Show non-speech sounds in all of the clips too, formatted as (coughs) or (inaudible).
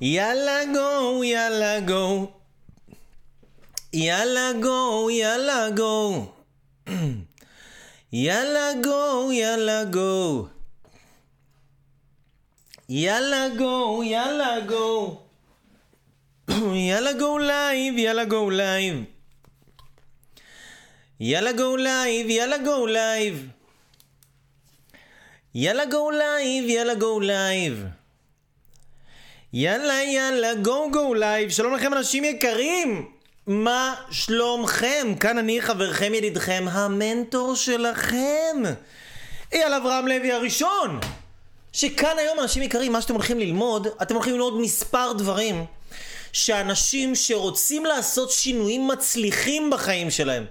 יאללה go, יאללה go. יאללה go, יאללה go. יאללה go, יאללה go. יאללה go, יאללה go. יאללה go live, יאללה go live. יאללה go live, יאללה go live. יאללה go live, יאללה go live. יאללה יאללה go go live. שלום לכם אנשים יקרים. מה שלומכם? כאן אני חברכם ידידכם, המנטור שלכם. אייל אברהם לוי הראשון. שכאן היום אנשים יקרים, מה שאתם הולכים ללמוד, אתם הולכים ללמוד מספר דברים שאנשים שרוצים לעשות שינויים מצליחים בחיים שלהם.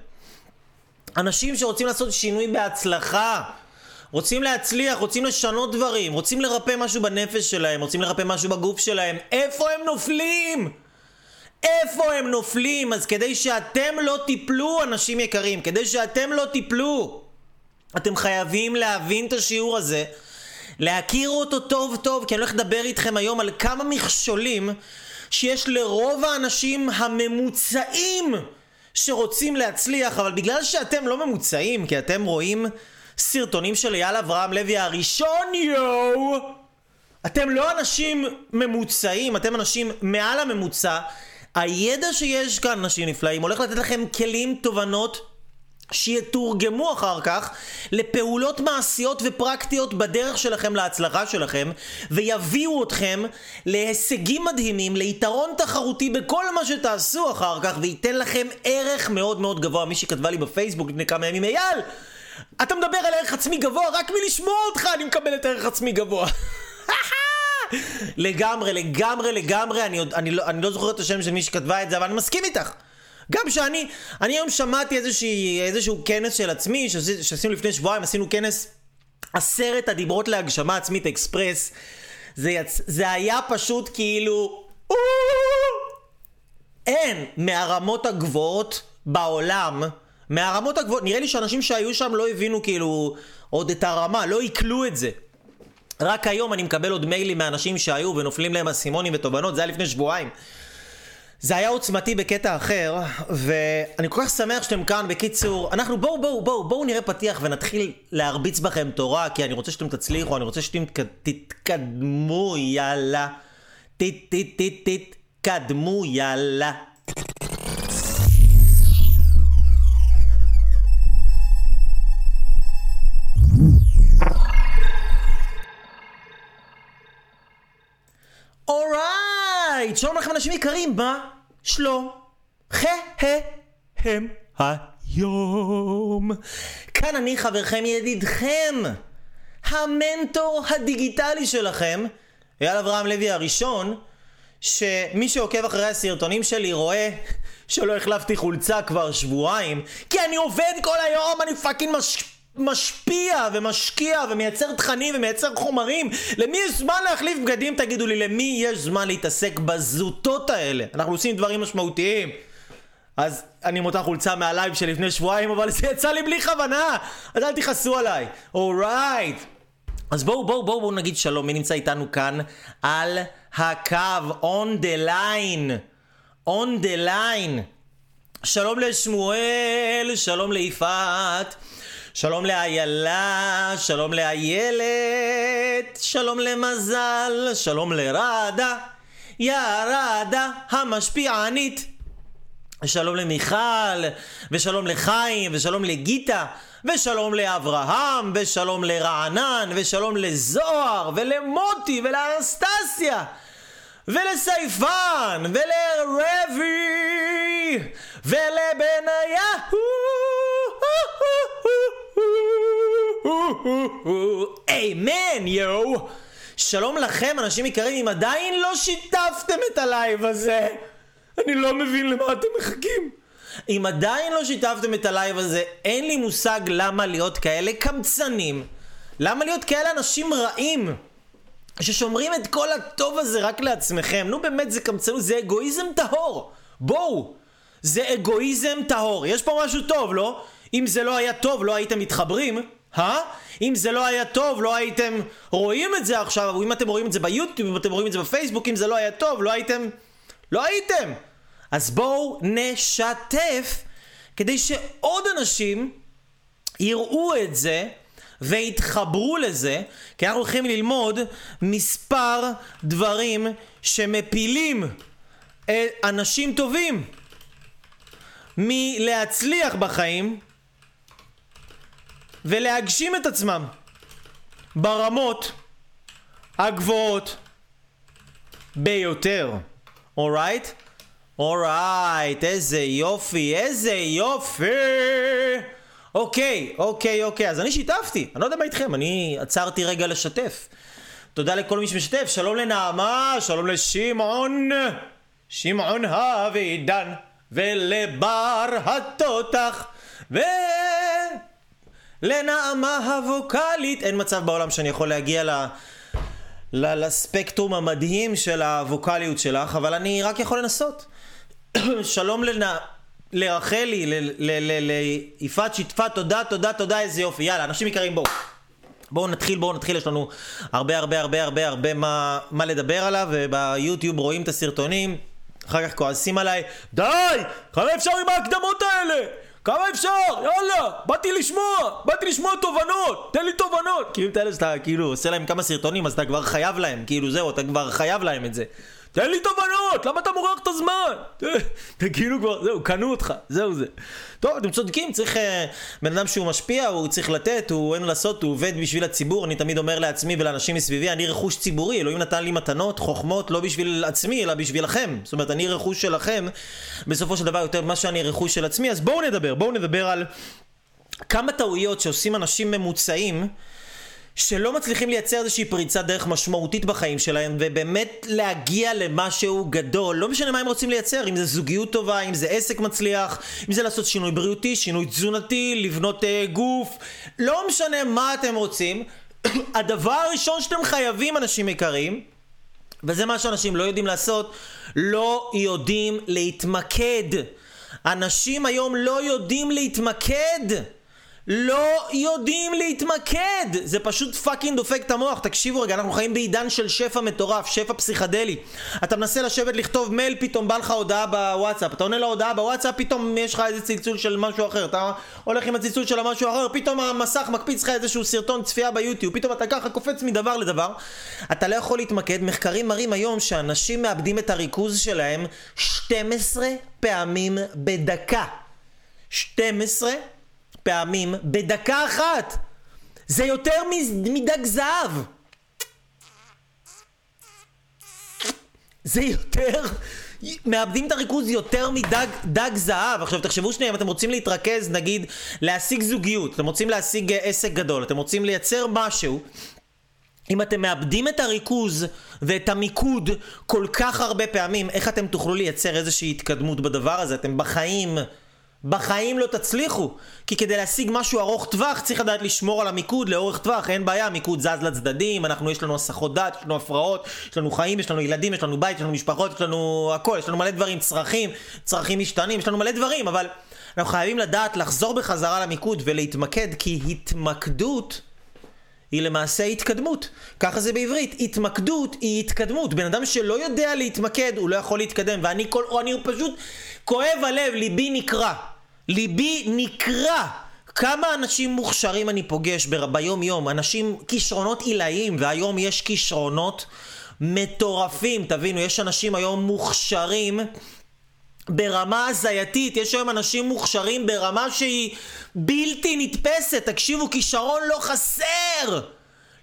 אנשים שרוצים לעשות שינוי בהצלחה, רוצים להצליח, רוצים לשנות דברים, רוצים לרפא משהו בנפש שלהם, רוצים לרפא משהו בגוף שלהם, איפה הם נופלים? איפה הם נופלים? אז כדי שאתם לא תיפלו, אנשים יקרים, כדי שאתם לא תיפלו, אתם חייבים להבין את השיעור הזה, להכיר אותו טוב טוב, כי אני הולך לדבר איתכם היום על כמה מכשולים שיש לרוב האנשים הממוצעים שרוצים להצליח, אבל בגלל שאתם לא ממוצעים, כי אתם רואים סרטונים של אייל אברהם לוי הראשון יואו אתם לא אנשים ממוצעים, אתם אנשים מעל הממוצע הידע שיש כאן, אנשים נפלאים, הולך לתת לכם כלים, תובנות שיתורגמו אחר כך לפעולות מעשיות ופרקטיות בדרך שלכם להצלחה שלכם ויביאו אתכם להישגים מדהימים, ליתרון תחרותי בכל מה שתעשו אחר כך וייתן לכם ערך מאוד מאוד גבוה. מי שכתבה לי בפייסבוק לפני כמה ימים, אייל, אתה מדבר על ערך עצמי גבוה, רק מלשמוע אותך אני מקבל את ערך עצמי גבוה. (laughs) לגמרי, לגמרי, לגמרי, אני, אני, לא, אני לא זוכר את השם של מי שכתבה את זה, אבל אני מסכים איתך. גם שאני, אני היום שמעתי איזושהי, איזשהו כנס של עצמי, שעשינו לפני שבועיים, עשינו כנס עשרת הדיברות להגשמה עצמית אקספרס. זה, יצ... זה היה פשוט כאילו... אין מהרמות הגבוהות בעולם, מהרמות הגבוהות, נראה לי שאנשים שהיו שם לא הבינו כאילו עוד את הרמה, לא עיכלו את זה. רק היום אני מקבל עוד מיילים מאנשים שהיו ונופלים להם אסימונים ותובנות, זה היה לפני שבועיים. זה היה עוצמתי בקטע אחר, ואני כל כך שמח שאתם כאן. בקיצור, אנחנו בואו בואו בואו בואו נראה פתיח ונתחיל להרביץ בכם תורה, כי אני רוצה שאתם תצליחו, אני רוצה שאתם תתקדמו, יאללה. יאללה. אורייט! שלום לכם אנשים יקרים, מה שלום? הם היום. כאן אני חברכם ידידכם, המנטור הדיגיטלי שלכם, אייל אברהם לוי הראשון, שמי שעוקב אחרי הסרטונים שלי רואה שלא החלפתי חולצה כבר שבועיים, כי אני עובד כל היום, אני fucking מש... משפיע ומשקיע ומייצר תכנים ומייצר חומרים? למי יש זמן להחליף בגדים? תגידו לי למי יש זמן להתעסק בזוטות האלה? אנחנו עושים דברים משמעותיים. אז אני עם אותה חולצה מהלייב של לפני שבועיים אבל זה יצא לי בלי כוונה. אז אל תכעסו עליי. אורייט אז בואו בואו בואו בואו נגיד שלום. מי נמצא איתנו כאן? על הקו on the line. On the line. שלום לשמואל שלום ליפעת שלום לאיילה, שלום לאיילת, שלום למזל, שלום לרדה, יא רדה המשפיענית. שלום למיכל, ושלום לחיים, ושלום לגיטה, ושלום לאברהם, ושלום לרענן, ושלום לזוהר, ולמוטי, ולאנסטסיה, ולסייפן, ולרבי, ולבניהו. איימן, יואו! שלום לכם, אנשים יקרים, אם עדיין לא שיתפתם את הלייב הזה, אני לא מבין למה אתם מחכים. אם עדיין לא שיתפתם את הלייב הזה, אין לי מושג למה להיות כאלה קמצנים. למה להיות כאלה אנשים רעים? ששומרים את כל הטוב הזה רק לעצמכם. נו באמת, זה קמצנות, זה אגואיזם טהור. בואו, זה אגואיזם טהור. יש פה משהו טוב, לא? אם זה לא היה טוב, לא הייתם מתחברים. אה? אם זה לא היה טוב, לא הייתם רואים את זה עכשיו, אם אתם רואים את זה ביוטיוב, אם אתם רואים את זה בפייסבוק, אם זה לא היה טוב, לא הייתם... לא הייתם! אז בואו נשתף כדי שעוד אנשים יראו את זה ויתחברו לזה, כי אנחנו הולכים ללמוד מספר דברים שמפילים אנשים טובים מלהצליח בחיים ולהגשים את עצמם ברמות הגבוהות ביותר, אורייט? אורייט, איזה יופי, איזה יופי! אוקיי, אוקיי, אוקיי, אז אני שיתפתי, אני לא יודע מה איתכם, אני עצרתי רגע לשתף. תודה לכל מי שמשתף, שלום לנעמה, שלום לשמעון, שמעון אבידן, ולבר התותח, ולנעמה הווקאלית. אין מצב בעולם שאני יכול להגיע ל... ל... לספקטרום המדהים של הווקאליות שלך, אבל אני רק יכול לנסות. (clears throat) שלום לנע... לרחלי, ליפעת שיתפה, תודה, תודה, תודה, איזה יופי. יאללה, אנשים יקרים, בואו. בואו נתחיל, בואו נתחיל, יש לנו הרבה הרבה הרבה הרבה הרבה מה, מה לדבר עליו, וביוטיוב רואים את הסרטונים, אחר כך כועסים עליי, די! כמה אפשר עם ההקדמות האלה? כמה אפשר? יאללה! באתי לשמוע! באתי לשמוע תובנות! תן לי תובנות! כאילו את האלה שאתה כאילו עושה להם כמה סרטונים אז אתה כבר חייב להם, כאילו זהו, אתה כבר חייב להם את זה. תן לי תובנות! למה אתה מורח את הזמן? אתה כאילו כבר, זהו, קנו אותך, זהו זה. טוב, אתם צודקים, צריך... אה, בן אדם שהוא משפיע, הוא צריך לתת, הוא אין לעשות, הוא עובד בשביל הציבור. אני תמיד אומר לעצמי ולאנשים מסביבי, אני רכוש ציבורי, אלוהים נתן לי מתנות, חוכמות, לא בשביל עצמי, אלא בשבילכם. זאת אומרת, אני רכוש שלכם, בסופו של דבר יותר ממה שאני רכוש של עצמי. אז בואו נדבר, בואו נדבר על כמה טעויות שעושים אנשים ממוצעים. שלא מצליחים לייצר איזושהי פריצת דרך משמעותית בחיים שלהם ובאמת להגיע למשהו גדול. לא משנה מה הם רוצים לייצר אם זה זוגיות טובה אם זה עסק מצליח אם זה לעשות שינוי בריאותי שינוי תזונתי לבנות uh, גוף. לא משנה מה אתם רוצים (clears throat) הדבר הראשון שאתם חייבים אנשים יקרים וזה מה שאנשים לא יודעים לעשות לא יודעים להתמקד. אנשים היום לא יודעים להתמקד לא יודעים להתמקד! זה פשוט fucking דופק את המוח. תקשיבו רגע, אנחנו חיים בעידן של שפע מטורף, שפע פסיכדלי. אתה מנסה לשבת לכתוב מייל, פתאום בא לך הודעה בוואטסאפ. אתה עונה להודעה בוואטסאפ, פתאום יש לך איזה צלצול של משהו אחר. אתה הולך עם הצלצול של המשהו אחר, פתאום המסך מקפיץ לך איזשהו סרטון צפייה ביוטיוב. פתאום אתה ככה קופץ מדבר לדבר. אתה לא יכול להתמקד. מחקרים מראים היום שאנשים מאבדים את הריכוז שלהם 12 פעמים בדקה. 12 פעמים בדקה אחת. זה יותר מדג זהב. זה יותר... מאבדים את הריכוז יותר מדג דג זהב. עכשיו תחשבו שנייה, אם אתם רוצים להתרכז, נגיד, להשיג זוגיות, אתם רוצים להשיג אה, עסק גדול, אתם רוצים לייצר משהו, אם אתם מאבדים את הריכוז ואת המיקוד כל כך הרבה פעמים, איך אתם תוכלו לייצר איזושהי התקדמות בדבר הזה? אתם בחיים... בחיים לא תצליחו. כי כדי להשיג משהו ארוך טווח צריך לדעת לשמור על המיקוד לאורך טווח, אין בעיה, המיקוד זז לצדדים, אנחנו יש לנו הסחות דעת, יש לנו הפרעות, יש לנו חיים, יש לנו ילדים, יש לנו בית, יש לנו משפחות, יש לנו הכל, יש לנו מלא דברים, צרכים, צרכים משתנים, יש לנו מלא דברים, אבל אנחנו חייבים לדעת לחזור בחזרה למיקוד ולהתמקד, כי התמקדות היא למעשה התקדמות. ככה זה בעברית. התמקדות היא התקדמות. בן אדם שלא יודע להתמקד, הוא לא יכול להתקדם. ואני כל... או אני פשוט... כואב הלב, ליבי נקרע. ליבי נקרע. כמה אנשים מוכשרים אני פוגש. ביום יום, אנשים כישרונות עילאיים, והיום יש כישרונות מטורפים, תבינו, יש אנשים היום מוכשרים ברמה הזייתית, יש היום אנשים מוכשרים ברמה שהיא בלתי נתפסת, תקשיבו, כישרון לא חסר!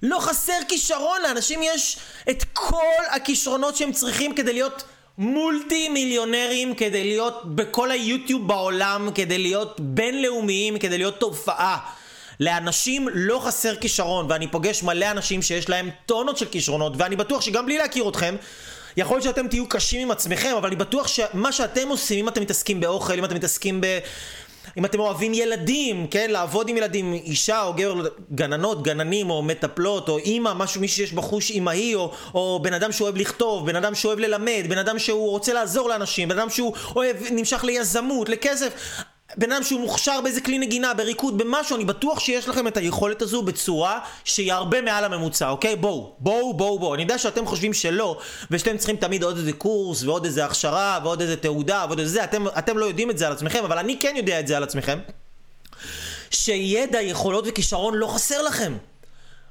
לא חסר כישרון, לאנשים יש את כל הכישרונות שהם צריכים כדי להיות מולטי מיליונרים, כדי להיות בכל היוטיוב בעולם, כדי להיות בינלאומיים, כדי להיות תופעה. לאנשים לא חסר כישרון, ואני פוגש מלא אנשים שיש להם טונות של כישרונות, ואני בטוח שגם בלי להכיר אתכם, יכול להיות שאתם תהיו קשים עם עצמכם, אבל אני בטוח שמה שאתם עושים, אם אתם מתעסקים באוכל, אם אתם מתעסקים ב... אם אתם אוהבים ילדים, כן, לעבוד עם ילדים, אישה או גבר, גננות, גננים או מטפלות או אימא, משהו, מישהו שיש בחוש אימהי או, או בן אדם שאוהב לכתוב, בן אדם שאוהב ללמד, בן אדם שהוא רוצה לעזור לאנשים, בן אדם שהוא אוהב, נמשך ליזמות, לכסף. בן אדם שהוא מוכשר באיזה כלי נגינה, בריקוד, במשהו, אני בטוח שיש לכם את היכולת הזו בצורה שהיא הרבה מעל הממוצע, אוקיי? בואו, בואו, בואו, בואו. אני יודע שאתם חושבים שלא, ושאתם צריכים תמיד עוד איזה קורס, ועוד איזה הכשרה, ועוד איזה תעודה, ועוד איזה זה, אתם, אתם לא יודעים את זה על עצמכם, אבל אני כן יודע את זה על עצמכם. שידע, יכולות וכישרון לא חסר לכם.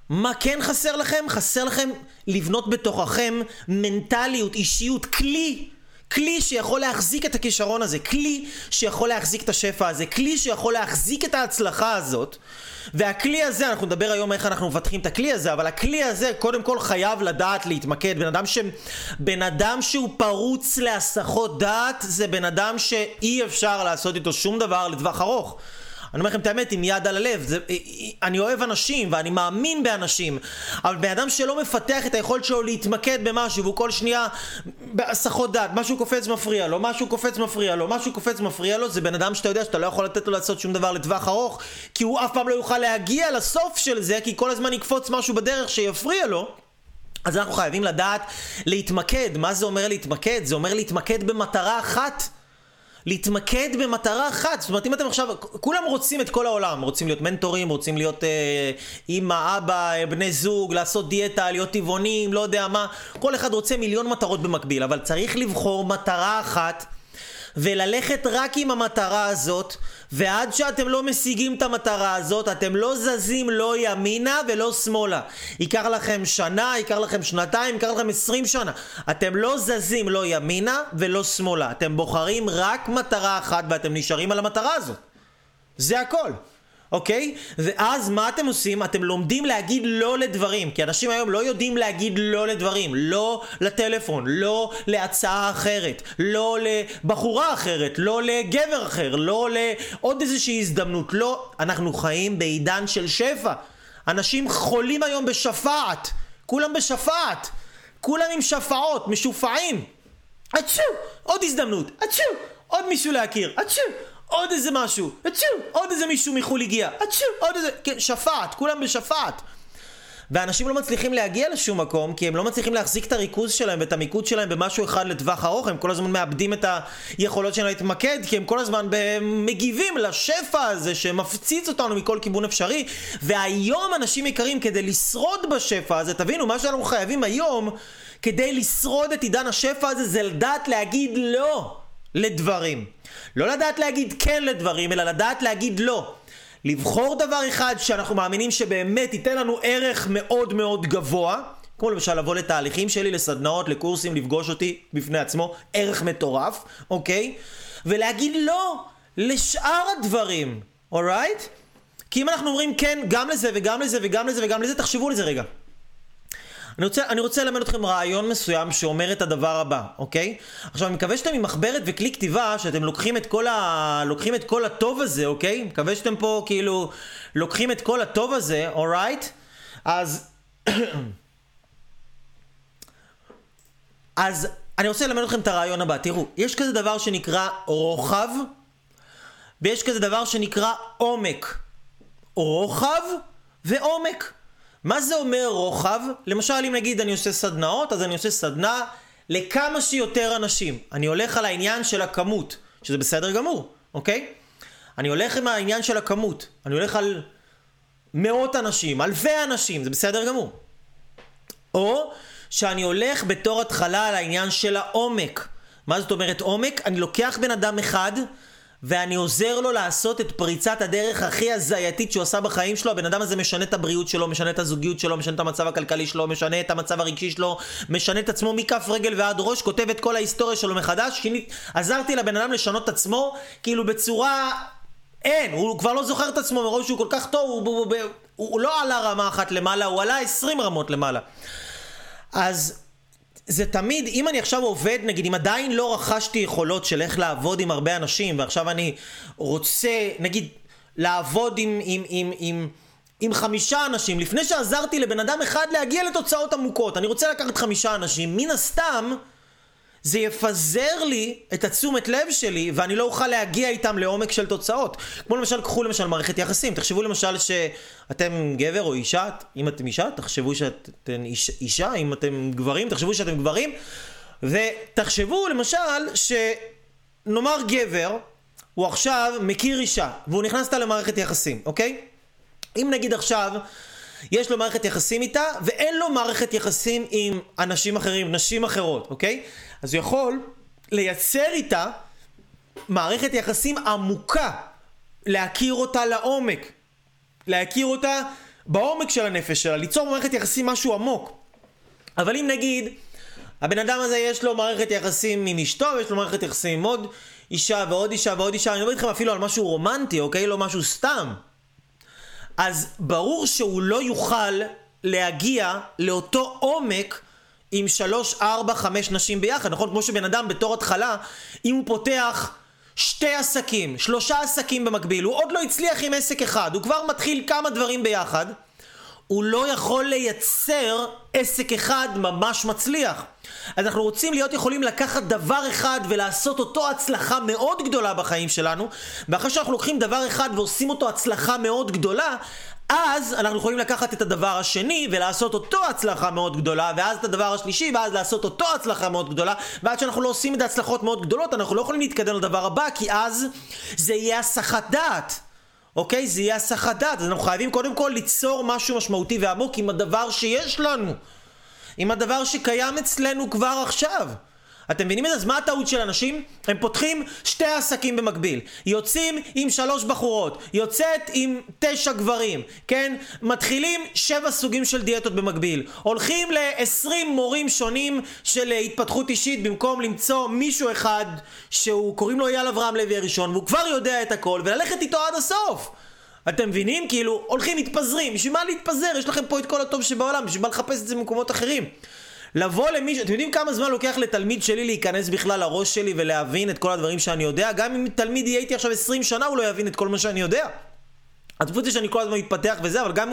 מה כן חסר לכם? חסר לכם לבנות בתוככם מנטליות, אישיות, כלי כלי שיכול להחזיק את הכישרון הזה, כלי שיכול להחזיק את השפע הזה, כלי שיכול להחזיק את ההצלחה הזאת. והכלי הזה, אנחנו נדבר היום איך אנחנו מפתחים את הכלי הזה, אבל הכלי הזה קודם כל חייב לדעת להתמקד. בן אדם, ש... בן אדם שהוא פרוץ להסחות דעת, זה בן אדם שאי אפשר לעשות איתו שום דבר לטווח ארוך. אני אומר לכם את האמת, עם יד על הלב. זה, אני אוהב אנשים ואני מאמין באנשים, אבל בן אדם שלא מפתח את היכולת שלו להתמקד במשהו והוא כל שנייה בהסחות דעת, משהו קופץ מפריע לו, משהו קופץ מפריע לו, משהו קופץ מפריע לו, זה בן אדם שאתה יודע שאתה לא יכול לתת לו לעשות שום דבר לטווח ארוך, כי הוא אף פעם לא יוכל להגיע לסוף של זה, כי כל הזמן יקפוץ משהו בדרך שיפריע לו. אז אנחנו חייבים לדעת להתמקד. מה זה אומר להתמקד? זה אומר להתמקד במטרה אחת. להתמקד במטרה אחת. זאת אומרת, אם אתם עכשיו, כולם רוצים את כל העולם, רוצים להיות מנטורים, רוצים להיות אה, אימא, אבא, אה, בני זוג, לעשות דיאטה, להיות טבעונים, לא יודע מה. כל אחד רוצה מיליון מטרות במקביל, אבל צריך לבחור מטרה אחת. וללכת רק עם המטרה הזאת, ועד שאתם לא משיגים את המטרה הזאת, אתם לא זזים לא ימינה ולא שמאלה. ייקח לכם שנה, ייקח לכם שנתיים, ייקח לכם עשרים שנה. אתם לא זזים לא ימינה ולא שמאלה. אתם בוחרים רק מטרה אחת ואתם נשארים על המטרה הזאת. זה הכל. אוקיי? ואז מה אתם עושים? אתם לומדים להגיד לא לדברים, כי אנשים היום לא יודעים להגיד לא לדברים, לא לטלפון, לא להצעה אחרת, לא לבחורה אחרת, לא לגבר אחר, לא לעוד איזושהי הזדמנות, לא. אנחנו חיים בעידן של שפע. אנשים חולים היום בשפעת, כולם בשפעת, כולם עם שפעות, משופעים. אצ'ו, עוד הזדמנות, אצ'ו, עוד מישהו להכיר, אצ'ו. עוד איזה משהו, אצ'ו, עוד איזה מישהו מחו"ל הגיע, אצ'ו, עוד איזה, כן, שפעת, כולם בשפעת. ואנשים לא מצליחים להגיע לשום מקום, כי הם לא מצליחים להחזיק את הריכוז שלהם ואת המיקוד שלהם במשהו אחד לטווח ארוך, הם כל הזמן מאבדים את היכולות שלהם להתמקד, כי הם כל הזמן מגיבים לשפע הזה שמפציץ אותנו מכל כיוון אפשרי. והיום, אנשים יקרים, כדי לשרוד בשפע הזה, תבינו, מה שאנחנו חייבים היום, כדי לשרוד את עידן השפע הזה, זה לדעת להגיד לא. לדברים. לא לדעת להגיד כן לדברים, אלא לדעת להגיד לא. לבחור דבר אחד שאנחנו מאמינים שבאמת ייתן לנו ערך מאוד מאוד גבוה, כמו למשל לבוא לתהליכים שלי, לסדנאות, לקורסים, לפגוש אותי בפני עצמו, ערך מטורף, אוקיי? ולהגיד לא לשאר הדברים, אורייט? כי אם אנחנו אומרים כן גם לזה וגם לזה וגם לזה וגם לזה, תחשבו על זה רגע. אני רוצה, אני רוצה ללמד אתכם רעיון מסוים שאומר את הדבר הבא, אוקיי? עכשיו, אני מקווה שאתם עם מחברת וכלי כתיבה, שאתם לוקחים את כל, ה... לוקחים את כל הטוב הזה, אוקיי? מקווה שאתם פה כאילו לוקחים את כל הטוב הזה, אורייט? אז... (coughs) אז אני רוצה ללמד אתכם את הרעיון הבא. תראו, יש כזה דבר שנקרא רוחב, ויש כזה דבר שנקרא עומק. רוחב ועומק. מה זה אומר רוחב? למשל, אם נגיד אני עושה סדנאות, אז אני עושה סדנה לכמה שיותר אנשים. אני הולך על העניין של הכמות, שזה בסדר גמור, אוקיי? אני הולך עם העניין של הכמות. אני הולך על מאות אנשים, אלפי אנשים, זה בסדר גמור. או שאני הולך בתור התחלה על העניין של העומק. מה זאת אומרת עומק? אני לוקח בן אדם אחד ואני עוזר לו לעשות את פריצת הדרך הכי הזייתית שהוא עשה בחיים שלו. הבן אדם הזה משנה את הבריאות שלו, משנה את הזוגיות שלו, משנה את המצב הכלכלי שלו, משנה את המצב הרגשי שלו, משנה את עצמו מכף רגל ועד ראש, כותב את כל ההיסטוריה שלו מחדש. שינית, עזרתי לבן אדם לשנות את עצמו, כאילו בצורה... אין, הוא כבר לא זוכר את עצמו מרוב שהוא כל כך טוב, הוא, הוא, הוא, הוא, הוא לא עלה רמה אחת למעלה, הוא עלה 20 רמות למעלה. אז זה תמיד, אם אני עכשיו עובד, נגיד, אם עדיין לא רכשתי יכולות של איך לעבוד עם הרבה אנשים, ועכשיו אני רוצה, נגיד, לעבוד עם, עם, עם, עם, עם חמישה אנשים, לפני שעזרתי לבן אדם אחד להגיע לתוצאות עמוקות, אני רוצה לקחת חמישה אנשים, מן הסתם, זה יפזר לי את התשומת לב שלי ואני לא אוכל להגיע איתם לעומק של תוצאות. כמו למשל, קחו למשל מערכת יחסים. תחשבו למשל שאתם גבר או אישה, אם אתם אישה, תחשבו שאתם איש, אישה, אם אתם גברים, תחשבו שאתם גברים. ותחשבו למשל שנאמר גבר הוא עכשיו מכיר אישה, והוא נכנס איתה למערכת יחסים, אוקיי? אם נגיד עכשיו יש לו מערכת יחסים איתה, ואין לו מערכת יחסים עם אנשים אחרים, נשים אחרות, אוקיי? אז הוא יכול לייצר איתה מערכת יחסים עמוקה, להכיר אותה לעומק, להכיר אותה בעומק של הנפש שלה, ליצור מערכת יחסים משהו עמוק. אבל אם נגיד, הבן אדם הזה יש לו מערכת יחסים עם אשתו, ויש לו מערכת יחסים עם עוד אישה ועוד אישה ועוד אישה, אני מדבר איתכם אפילו על משהו רומנטי, אוקיי? לא משהו סתם. אז ברור שהוא לא יוכל להגיע לאותו עומק עם שלוש, ארבע, חמש נשים ביחד, נכון? כמו שבן אדם בתור התחלה, אם הוא פותח שתי עסקים, שלושה עסקים במקביל, הוא עוד לא הצליח עם עסק אחד, הוא כבר מתחיל כמה דברים ביחד, הוא לא יכול לייצר עסק אחד ממש מצליח. אז אנחנו רוצים להיות יכולים לקחת דבר אחד ולעשות אותו הצלחה מאוד גדולה בחיים שלנו, ואחרי שאנחנו לוקחים דבר אחד ועושים אותו הצלחה מאוד גדולה, אז אנחנו יכולים לקחת את הדבר השני ולעשות אותו הצלחה מאוד גדולה, ואז את הדבר השלישי, ואז לעשות אותו הצלחה מאוד גדולה, ועד שאנחנו לא עושים את ההצלחות מאוד גדולות, אנחנו לא יכולים להתקדם לדבר הבא, כי אז זה יהיה הסחת דעת. אוקיי? זה יהיה הסחת דעת. אז אנחנו חייבים קודם כל ליצור משהו משמעותי ועמוק עם הדבר שיש לנו. עם הדבר שקיים אצלנו כבר עכשיו. אתם מבינים את זה? אז מה הטעות של אנשים? הם פותחים שתי עסקים במקביל. יוצאים עם שלוש בחורות, יוצאת עם תשע גברים, כן? מתחילים שבע סוגים של דיאטות במקביל. הולכים ל-20 מורים שונים של התפתחות אישית במקום למצוא מישהו אחד שהוא, קוראים לו אייל אברהם לוי הראשון, והוא כבר יודע את הכל, וללכת איתו עד הסוף. אתם מבינים? כאילו, הולכים, מתפזרים. בשביל מה להתפזר? יש לכם פה את כל הטוב שבעולם, בשביל מה לחפש את זה במקומות אחרים? לבוא למישהו, אתם יודעים כמה זמן לוקח לתלמיד שלי להיכנס בכלל לראש שלי ולהבין את כל הדברים שאני יודע? גם אם תלמיד יהיה איתי עכשיו 20 שנה הוא לא יבין את כל מה שאני יודע. את זה שאני כל הזמן מתפתח וזה, אבל גם,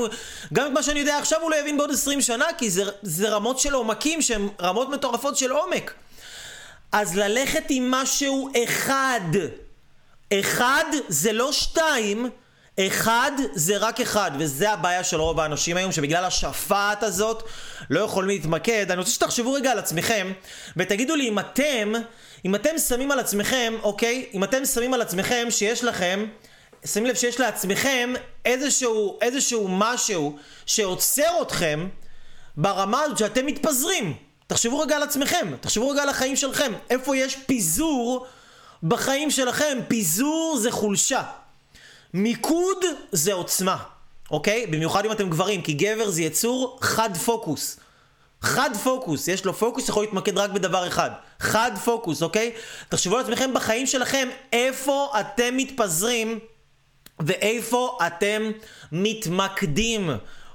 גם את מה שאני יודע עכשיו הוא לא יבין בעוד 20 שנה, כי זה, זה רמות של עומקים שהן רמות מטורפות של עומק. אז ללכת עם משהו אחד, אחד זה לא שתיים, אחד זה רק אחד, וזה הבעיה של רוב האנשים היום, שבגלל השפעת הזאת לא יכולים להתמקד. אני רוצה שתחשבו רגע על עצמכם, ותגידו לי אם אתם, אם אתם שמים על עצמכם, אוקיי? אם אתם שמים על עצמכם שיש לכם, שמים לב שיש לעצמכם איזשהו, איזשהו משהו שעוצר אתכם ברמה הזאת שאתם מתפזרים. תחשבו רגע על עצמכם, תחשבו רגע על החיים שלכם. איפה יש פיזור בחיים שלכם? פיזור זה חולשה. מיקוד זה עוצמה, אוקיי? במיוחד אם אתם גברים, כי גבר זה יצור חד פוקוס. חד פוקוס, יש לו פוקוס, יכול להתמקד רק בדבר אחד. חד פוקוס, אוקיי? תחשבו על עצמכם בחיים שלכם, איפה אתם מתפזרים ואיפה אתם מתמקדים,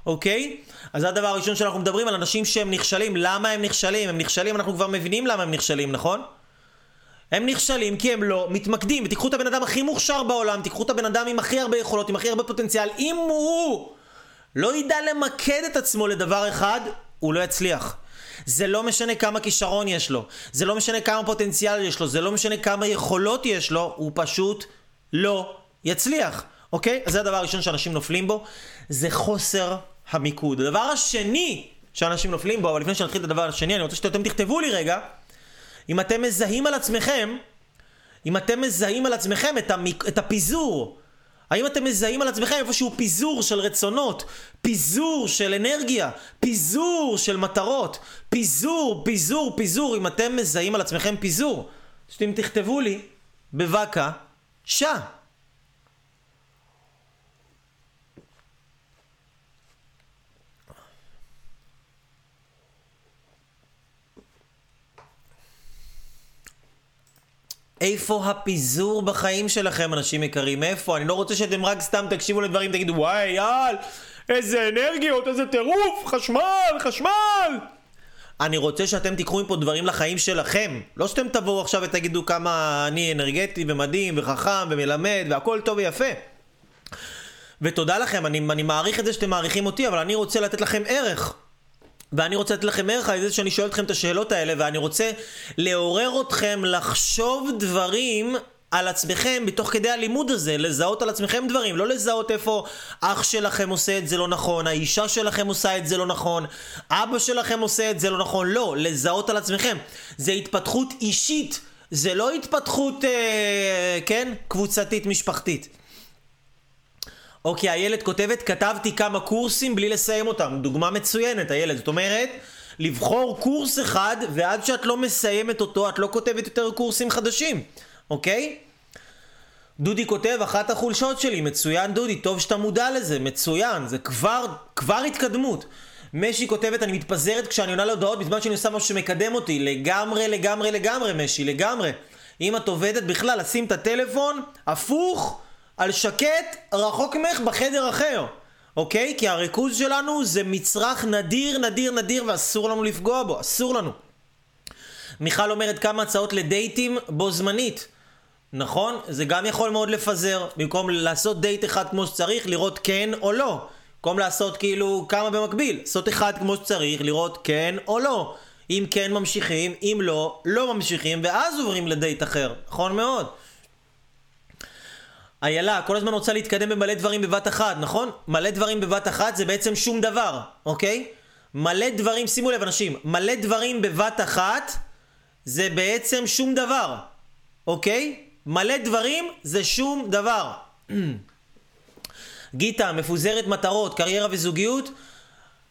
אוקיי? אז זה הדבר הראשון שאנחנו מדברים על אנשים שהם נכשלים. למה הם נכשלים? הם נכשלים, אנחנו כבר מבינים למה הם נכשלים, נכון? הם נכשלים כי הם לא מתמקדים. ותיקחו את הבן אדם הכי מוכשר בעולם, תיקחו את הבן אדם עם הכי הרבה יכולות, עם הכי הרבה פוטנציאל. אם הוא לא ידע למקד את עצמו לדבר אחד, הוא לא יצליח. זה לא משנה כמה כישרון יש לו, זה לא משנה כמה פוטנציאל יש לו, זה לא משנה כמה יכולות יש לו, הוא פשוט לא יצליח, אוקיי? אז זה הדבר הראשון שאנשים נופלים בו, זה חוסר המיקוד. הדבר השני שאנשים נופלים בו, אבל לפני שנתחיל את הדבר השני, אני רוצה שאתם תכתבו לי רגע, אם אתם מזהים על עצמכם, אם אתם מזהים על עצמכם את, המיק, את הפיזור, האם אתם מזהים על עצמכם איפשהו פיזור של רצונות, פיזור של אנרגיה, פיזור של מטרות, פיזור, פיזור, פיזור, אם אתם מזהים על עצמכם פיזור, שאתם תכתבו לי, בבקשה. איפה הפיזור בחיים שלכם, אנשים יקרים? איפה? אני לא רוצה שאתם רק סתם תקשיבו לדברים, תגידו, וואי, אייל, איזה אנרגיות, איזה טירוף, חשמל, חשמל! אני רוצה שאתם תיקחו מפה דברים לחיים שלכם. לא שאתם תבואו עכשיו ותגידו כמה אני אנרגטי ומדהים וחכם ומלמד והכל טוב ויפה. ותודה לכם, אני, אני מעריך את זה שאתם מעריכים אותי, אבל אני רוצה לתת לכם ערך. ואני רוצה לתת לכם ערך על זה שאני שואל אתכם את השאלות האלה, ואני רוצה לעורר אתכם לחשוב דברים על עצמכם בתוך כדי הלימוד הזה, לזהות על עצמכם דברים, לא לזהות איפה אח שלכם עושה את זה לא נכון, האישה שלכם עושה את זה לא נכון, אבא שלכם עושה את זה לא נכון, לא, לזהות על עצמכם. זה התפתחות אישית זה לא התפתחות, אה, כן? קבוצתית משפחתית. אוקיי, הילד כותבת, כתבתי כמה קורסים בלי לסיים אותם. דוגמה מצוינת, הילד. זאת אומרת, לבחור קורס אחד, ועד שאת לא מסיימת אותו, את לא כותבת יותר קורסים חדשים, אוקיי? דודי כותב, אחת החולשות שלי, מצוין דודי, טוב שאתה מודע לזה, מצוין, זה כבר, כבר התקדמות. משי כותבת, אני מתפזרת כשאני עונה להודעות בזמן שאני עושה משהו שמקדם אותי. לגמרי, לגמרי, לגמרי, משי, לגמרי. אם את עובדת בכלל, לשים את הטלפון הפוך, על שקט, רחוק ממך בחדר אחר. אוקיי? כי הריכוז שלנו זה מצרך נדיר, נדיר, נדיר, ואסור לנו לפגוע בו, אסור לנו. מיכל אומרת כמה הצעות לדייטים בו זמנית. נכון? זה גם יכול מאוד לפזר. במקום לעשות דייט אחד כמו שצריך, לראות כן או לא. במקום לעשות כאילו כמה במקביל. לעשות אחד כמו שצריך, לראות כן או לא. אם כן ממשיכים, אם לא, לא ממשיכים, ואז עוברים לדייט אחר. נכון מאוד. איילה, כל הזמן רוצה להתקדם במלא דברים בבת אחת, נכון? מלא דברים בבת אחת זה בעצם שום דבר, אוקיי? מלא דברים, שימו לב אנשים, מלא דברים בבת אחת זה בעצם שום דבר, אוקיי? מלא דברים זה שום דבר. (clears throat) גיטה, מפוזרת מטרות, קריירה וזוגיות,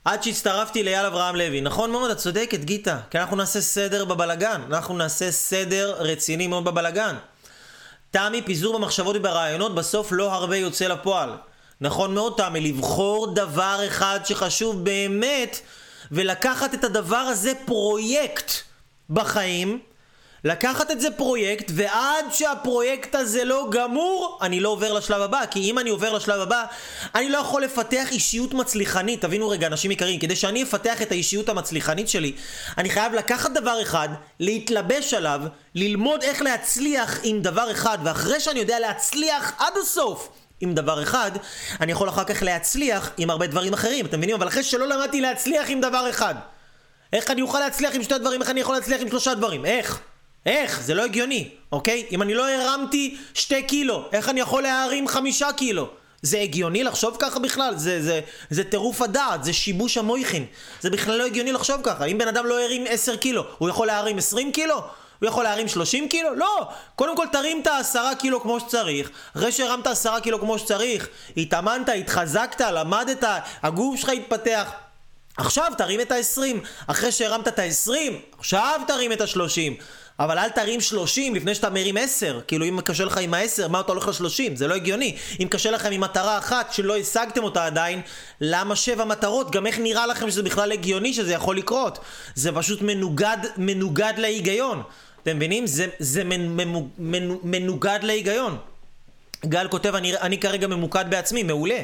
עד שהצטרפתי לאייל אברהם לוי. נכון מאוד, את צודקת, גיטה. כי אנחנו נעשה סדר בבלגן. אנחנו נעשה סדר רציני מאוד בבלגן. תמי, פיזור במחשבות וברעיונות, בסוף לא הרבה יוצא לפועל. נכון מאוד, תמי, לבחור דבר אחד שחשוב באמת, ולקחת את הדבר הזה פרויקט בחיים, לקחת את זה פרויקט, ועד שהפרויקט הזה לא גמור, אני לא עובר לשלב הבא. כי אם אני עובר לשלב הבא, אני לא יכול לפתח אישיות מצליחנית. תבינו רגע, אנשים יקרים, כדי שאני אפתח את האישיות המצליחנית שלי, אני חייב לקחת דבר אחד, להתלבש עליו, ללמוד איך להצליח עם דבר אחד, ואחרי שאני יודע להצליח עד הסוף, עם דבר אחד, אני יכול אחר כך להצליח עם הרבה דברים אחרים, אתם מבינים? אבל אחרי שלא למדתי להצליח עם דבר אחד, איך אני אוכל להצליח עם שתי דברים? איך אני יכול להצליח עם שלושה דברים? איך? איך? זה לא הגיוני, אוקיי? אם אני לא הרמתי שתי קילו, איך אני יכול להרים חמישה קילו? זה הגיוני לחשוב ככה בכלל? זה, זה, זה טירוף הדעת, זה שיבוש המויכין. זה בכלל לא הגיוני לחשוב ככה. אם בן אדם לא הרים עשר קילו, הוא יכול להרים עשרים קילו? הוא יכול להרים 30 קילו? לא! קודם כל תרים את העשרה קילו כמו שצריך. אחרי שהרמת עשרה קילו כמו שצריך, התאמנת, התחזקת, למדת, הגוף שלך התפתח. עכשיו תרים את ה-20. אחרי שהרמת את ה-20, עכשיו תרים את ה-30. אבל אל תרים 30 לפני שאתה מרים 10. כאילו אם קשה לך עם ה-10, מה אתה הולך ל-30? זה לא הגיוני. אם קשה לכם עם מטרה אחת שלא השגתם אותה עדיין, למה שבע מטרות? גם איך נראה לכם שזה בכלל הגיוני שזה יכול לקרות? זה פשוט מנוגד, מנוגד להיגיון. אתם מבינים? זה, זה מנ, מנ, מנ, מנוגד להיגיון. גל כותב, אני, אני כרגע ממוקד בעצמי, מעולה.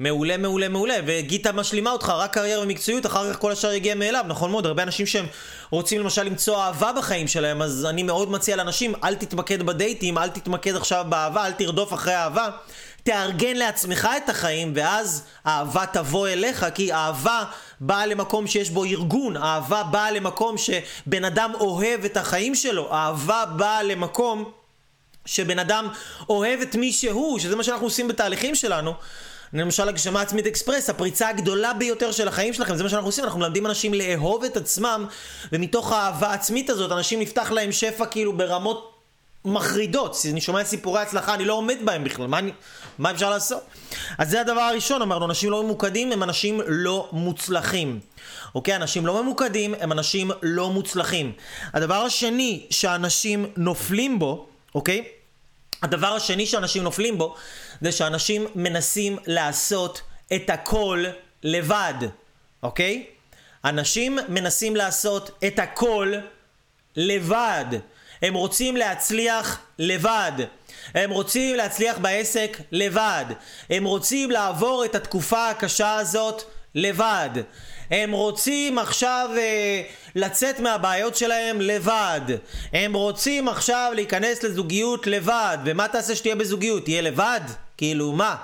מעולה, מעולה, מעולה, וגיטה משלימה אותך, רק קריירה ומקצועיות, אחר כך כל השאר יגיע מאליו, נכון מאוד, הרבה אנשים שהם רוצים למשל למצוא אהבה בחיים שלהם, אז אני מאוד מציע לאנשים, אל תתמקד בדייטים, אל תתמקד עכשיו באהבה, אל תרדוף אחרי אהבה, תארגן לעצמך את החיים, ואז אהבה תבוא אליך, כי אהבה באה למקום שיש בו ארגון, אהבה באה למקום שבן אדם אוהב את החיים שלו, אהבה באה למקום שבן אדם אוהב את מי שהוא, שזה מה שאנחנו עושים בתהליכים שלנו. למשל הגשמה עצמית אקספרס, הפריצה הגדולה ביותר של החיים שלכם, זה מה שאנחנו עושים, אנחנו מלמדים אנשים לאהוב את עצמם, ומתוך האהבה העצמית הזאת, אנשים נפתח להם שפע כאילו ברמות מחרידות. אני שומע סיפורי הצלחה, אני לא עומד בהם בכלל, מה, אני, מה אפשר לעשות? אז זה הדבר הראשון, אמרנו, אנשים לא ממוקדים הם אנשים לא מוצלחים. אוקיי? אנשים לא ממוקדים הם אנשים לא מוצלחים. הדבר השני שאנשים נופלים בו, אוקיי? הדבר השני שאנשים נופלים בו זה שאנשים מנסים לעשות את הכל לבד, אוקיי? אנשים מנסים לעשות את הכל לבד. הם רוצים להצליח לבד. הם רוצים להצליח בעסק לבד. הם רוצים לעבור את התקופה הקשה הזאת לבד. הם רוצים עכשיו אה, לצאת מהבעיות שלהם לבד. הם רוצים עכשיו להיכנס לזוגיות לבד. ומה תעשה שתהיה בזוגיות? תהיה לבד? כאילו, מה?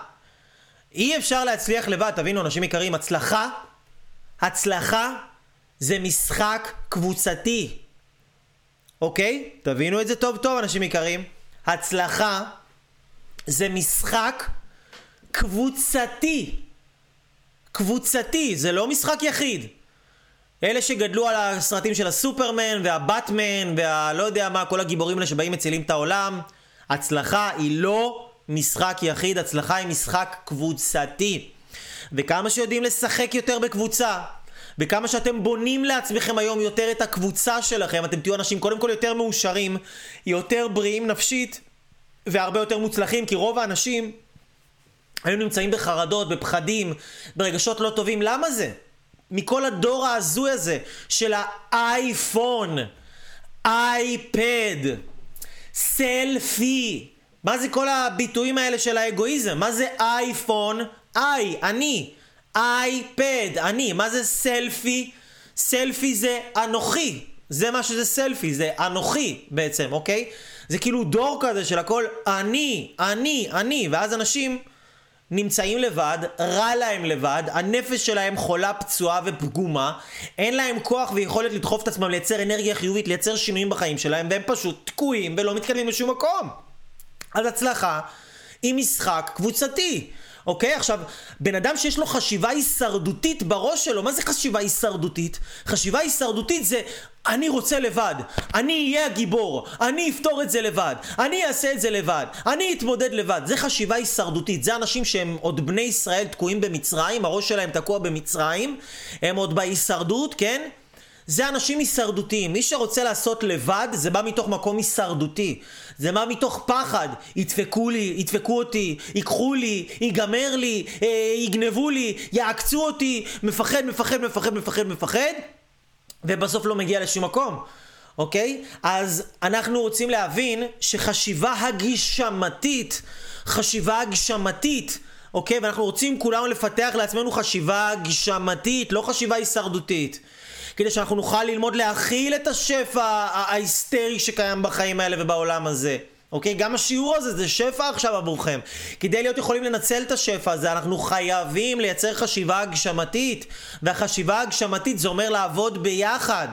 אי אפשר להצליח לבד, תבינו, אנשים יקרים, הצלחה, הצלחה זה משחק קבוצתי. אוקיי? תבינו את זה טוב טוב, אנשים יקרים. הצלחה זה משחק קבוצתי. קבוצתי, זה לא משחק יחיד. אלה שגדלו על הסרטים של הסופרמן והבטמן והלא יודע מה, כל הגיבורים האלה שבאים מצילים את העולם, הצלחה היא לא משחק יחיד, הצלחה היא משחק קבוצתי. וכמה שיודעים לשחק יותר בקבוצה, וכמה שאתם בונים לעצמכם היום יותר את הקבוצה שלכם, אתם תהיו אנשים קודם כל יותר מאושרים, יותר בריאים נפשית, והרבה יותר מוצלחים, כי רוב האנשים היו נמצאים בחרדות, בפחדים, ברגשות לא טובים. למה זה? מכל הדור ההזוי הזה של האייפון, אייפד, סלפי. מה זה כל הביטויים האלה של האגואיזם? מה זה אייפון? איי, אני. אייפד, אני. מה זה סלפי? סלפי זה אנוכי. זה מה שזה סלפי, זה אנוכי בעצם, אוקיי? זה כאילו דור כזה של הכל אני, אני, אני, ואז אנשים נמצאים לבד, רע להם לבד, הנפש שלהם חולה, פצועה ופגומה, אין להם כוח ויכולת לדחוף את עצמם, לייצר אנרגיה חיובית, לייצר שינויים בחיים שלהם, והם פשוט תקועים ולא מתקדמים לשום מקום. אז הצלחה היא משחק קבוצתי. אוקיי? עכשיו, בן אדם שיש לו חשיבה הישרדותית בראש שלו, מה זה חשיבה הישרדותית? חשיבה הישרדותית זה אני רוצה לבד, אני אהיה הגיבור, אני אפתור את זה לבד, אני אעשה את זה לבד, אני אתמודד לבד. זה חשיבה הישרדותית, זה אנשים שהם עוד בני ישראל תקועים במצרים, הראש שלהם תקוע במצרים, הם עוד בהישרדות, כן? זה אנשים הישרדותיים. מי שרוצה לעשות לבד, זה בא מתוך מקום הישרדותי. זה בא מתוך פחד. ידפקו לי, ידפקו אותי, ייקחו לי, ייגמר לי, אה, יגנבו לי, יעקצו אותי, מפחד, מפחד, מפחד, מפחד, מפחד, ובסוף לא מגיע לשום מקום. אוקיי? אז אנחנו רוצים להבין שחשיבה הגשמתית, חשיבה הגשמתית, אוקיי? ואנחנו רוצים כולנו לפתח לעצמנו חשיבה גשמתית, לא חשיבה הישרדותית. כדי שאנחנו נוכל ללמוד להכיל את השפע ההיסטרי שקיים בחיים האלה ובעולם הזה. אוקיי? גם השיעור הזה זה שפע עכשיו עבורכם. כדי להיות יכולים לנצל את השפע הזה, אנחנו חייבים לייצר חשיבה הגשמתית. והחשיבה הגשמתית זה אומר לעבוד ביחד.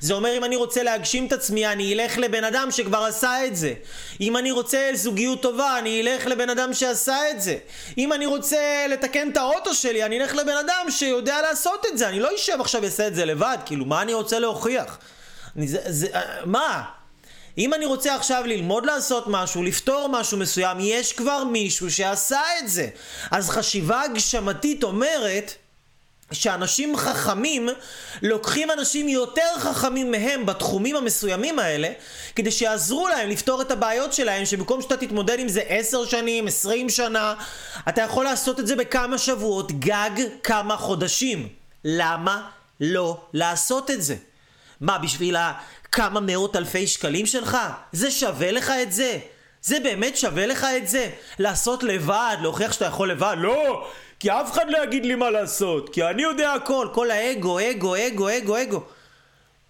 זה אומר אם אני רוצה להגשים את עצמי, אני אלך לבן אדם שכבר עשה את זה. אם אני רוצה זוגיות טובה, אני אלך לבן אדם שעשה את זה. אם אני רוצה לתקן את האוטו שלי, אני אלך לבן אדם שיודע לעשות את זה. אני לא אשב עכשיו ואעשה את זה לבד. כאילו, מה אני רוצה להוכיח? אני, זה, זה, מה? אם אני רוצה עכשיו ללמוד לעשות משהו, לפתור משהו מסוים, יש כבר מישהו שעשה את זה. אז חשיבה הגשמתית אומרת שאנשים חכמים לוקחים אנשים יותר חכמים מהם בתחומים המסוימים האלה כדי שיעזרו להם לפתור את הבעיות שלהם שבמקום שאתה תתמודד עם זה עשר שנים, עשרים שנה אתה יכול לעשות את זה בכמה שבועות, גג כמה חודשים. למה לא לעשות את זה? מה, בשביל כמה מאות אלפי שקלים שלך? זה שווה לך את זה? זה באמת שווה לך את זה? לעשות לבד, להוכיח שאתה יכול לבד? לא! כי אף אחד לא יגיד לי מה לעשות, כי אני יודע הכל, כל האגו, אגו, אגו, אגו, אגו.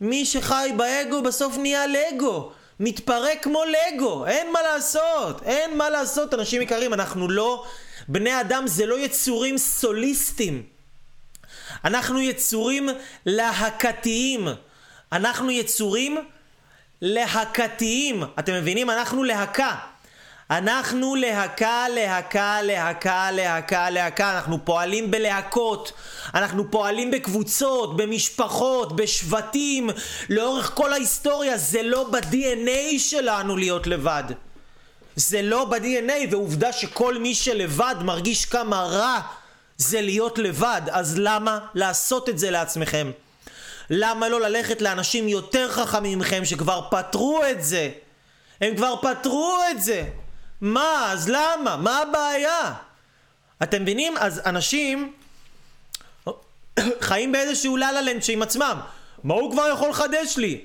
מי שחי באגו בסוף נהיה לגו. מתפרק כמו לגו, אין מה לעשות, אין מה לעשות, אנשים יקרים, אנחנו לא, בני אדם זה לא יצורים סוליסטים. אנחנו יצורים להקתיים. אנחנו יצורים להקתיים. אתם מבינים? אנחנו להקה. אנחנו להקה, להקה, להקה, להקה, להקה. אנחנו פועלים בלהקות. אנחנו פועלים בקבוצות, במשפחות, בשבטים. לאורך כל ההיסטוריה זה לא ב-DNA שלנו להיות לבד. זה לא ב-DNA, ועובדה שכל מי שלבד מרגיש כמה רע זה להיות לבד. אז למה לעשות את זה לעצמכם? למה לא ללכת לאנשים יותר חכמים מכם שכבר פתרו את זה? הם כבר פתרו את זה. מה? אז למה? מה הבעיה? אתם מבינים? אז אנשים חיים באיזשהו ללה-לנד שעם עצמם. מה הוא כבר יכול לחדש לי?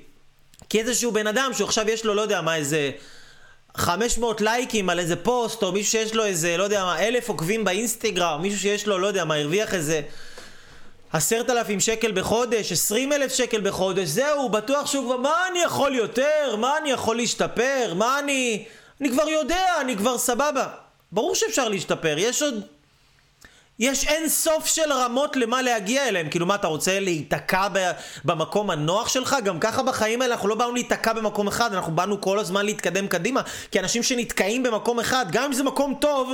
כי איזשהו בן אדם שעכשיו יש לו, לא יודע מה, איזה 500 לייקים על איזה פוסט, או מישהו שיש לו איזה, לא יודע מה, אלף עוקבים באינסטגרם, מישהו שיש לו, לא יודע מה, הרוויח איזה עשרת אלפים שקל בחודש, עשרים אלף שקל בחודש, זהו, בטוח שהוא כבר, מה אני יכול יותר? מה אני יכול להשתפר? מה אני... אני כבר יודע, אני כבר סבבה. ברור שאפשר להשתפר, יש עוד... יש אין סוף של רמות למה להגיע אליהם. כאילו, מה, אתה רוצה להיתקע ב- במקום הנוח שלך? גם ככה בחיים האלה אנחנו לא באנו להיתקע במקום אחד, אנחנו באנו כל הזמן להתקדם קדימה. כי אנשים שנתקעים במקום אחד, גם אם זה מקום טוב,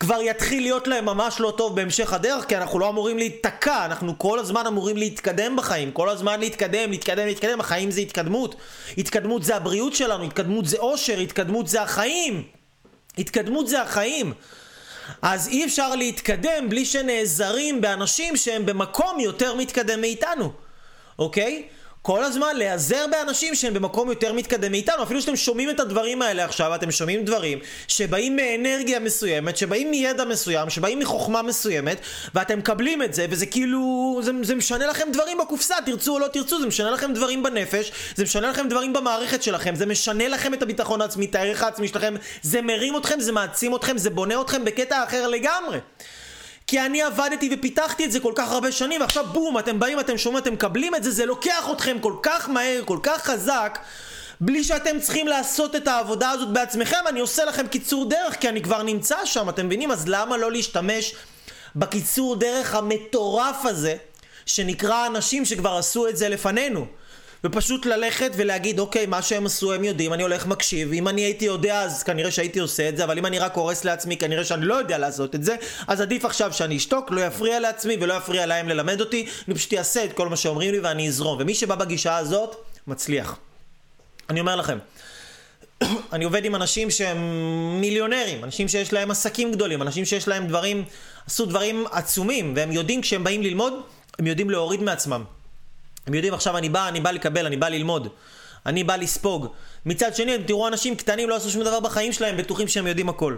כבר יתחיל להיות להם ממש לא טוב בהמשך הדרך, כי אנחנו לא אמורים להיתקע, אנחנו כל הזמן אמורים להתקדם בחיים. כל הזמן להתקדם, להתקדם, להתקדם. החיים זה התקדמות. התקדמות זה הבריאות שלנו, התקדמות זה אושר, התקדמות זה החיים. התקדמות זה החיים. אז אי אפשר להתקדם בלי שנעזרים באנשים שהם במקום יותר מתקדם מאיתנו, אוקיי? כל הזמן להיעזר באנשים שהם במקום יותר מתקדם מאיתנו. אפילו שאתם שומעים את הדברים האלה עכשיו, אתם שומעים דברים שבאים מאנרגיה מסוימת, שבאים מידע מסוים, שבאים מחוכמה מסוימת, ואתם מקבלים את זה, וזה כאילו, זה, זה משנה לכם דברים בקופסה, תרצו או לא תרצו, זה משנה לכם דברים בנפש, זה משנה לכם דברים במערכת שלכם, זה משנה לכם את הביטחון העצמי, את הערך העצמי שלכם, זה מרים אתכם, זה מעצים אתכם, זה בונה אתכם בקטע אחר לגמרי. כי אני עבדתי ופיתחתי את זה כל כך הרבה שנים, ועכשיו בום, אתם באים, אתם שומעים, אתם מקבלים את זה, זה לוקח אתכם כל כך מהר, כל כך חזק, בלי שאתם צריכים לעשות את העבודה הזאת בעצמכם. אני עושה לכם קיצור דרך, כי אני כבר נמצא שם, אתם מבינים? אז למה לא להשתמש בקיצור דרך המטורף הזה, שנקרא אנשים שכבר עשו את זה לפנינו? ופשוט ללכת ולהגיד, אוקיי, מה שהם עשו הם יודעים, אני הולך מקשיב. אם אני הייתי יודע, אז כנראה שהייתי עושה את זה, אבל אם אני רק הורס לעצמי, כנראה שאני לא יודע לעשות את זה, אז עדיף עכשיו שאני אשתוק, לא יפריע לעצמי ולא יפריע להם ללמד אותי, אני פשוט אעשה את כל מה שאומרים לי ואני אזרום. ומי שבא בגישה הזאת, מצליח. אני אומר לכם, (coughs) אני עובד עם אנשים שהם מיליונרים, אנשים שיש להם עסקים גדולים, אנשים שיש להם דברים, עשו דברים עצומים, והם יודעים כשהם באים ללמוד, הם יודעים להוריד מעצמם. הם יודעים עכשיו אני בא, אני בא לקבל, אני בא ללמוד. אני בא לספוג. מצד שני, אתם תראו אנשים קטנים לא עשו שום דבר בחיים שלהם, בטוחים שהם יודעים הכל.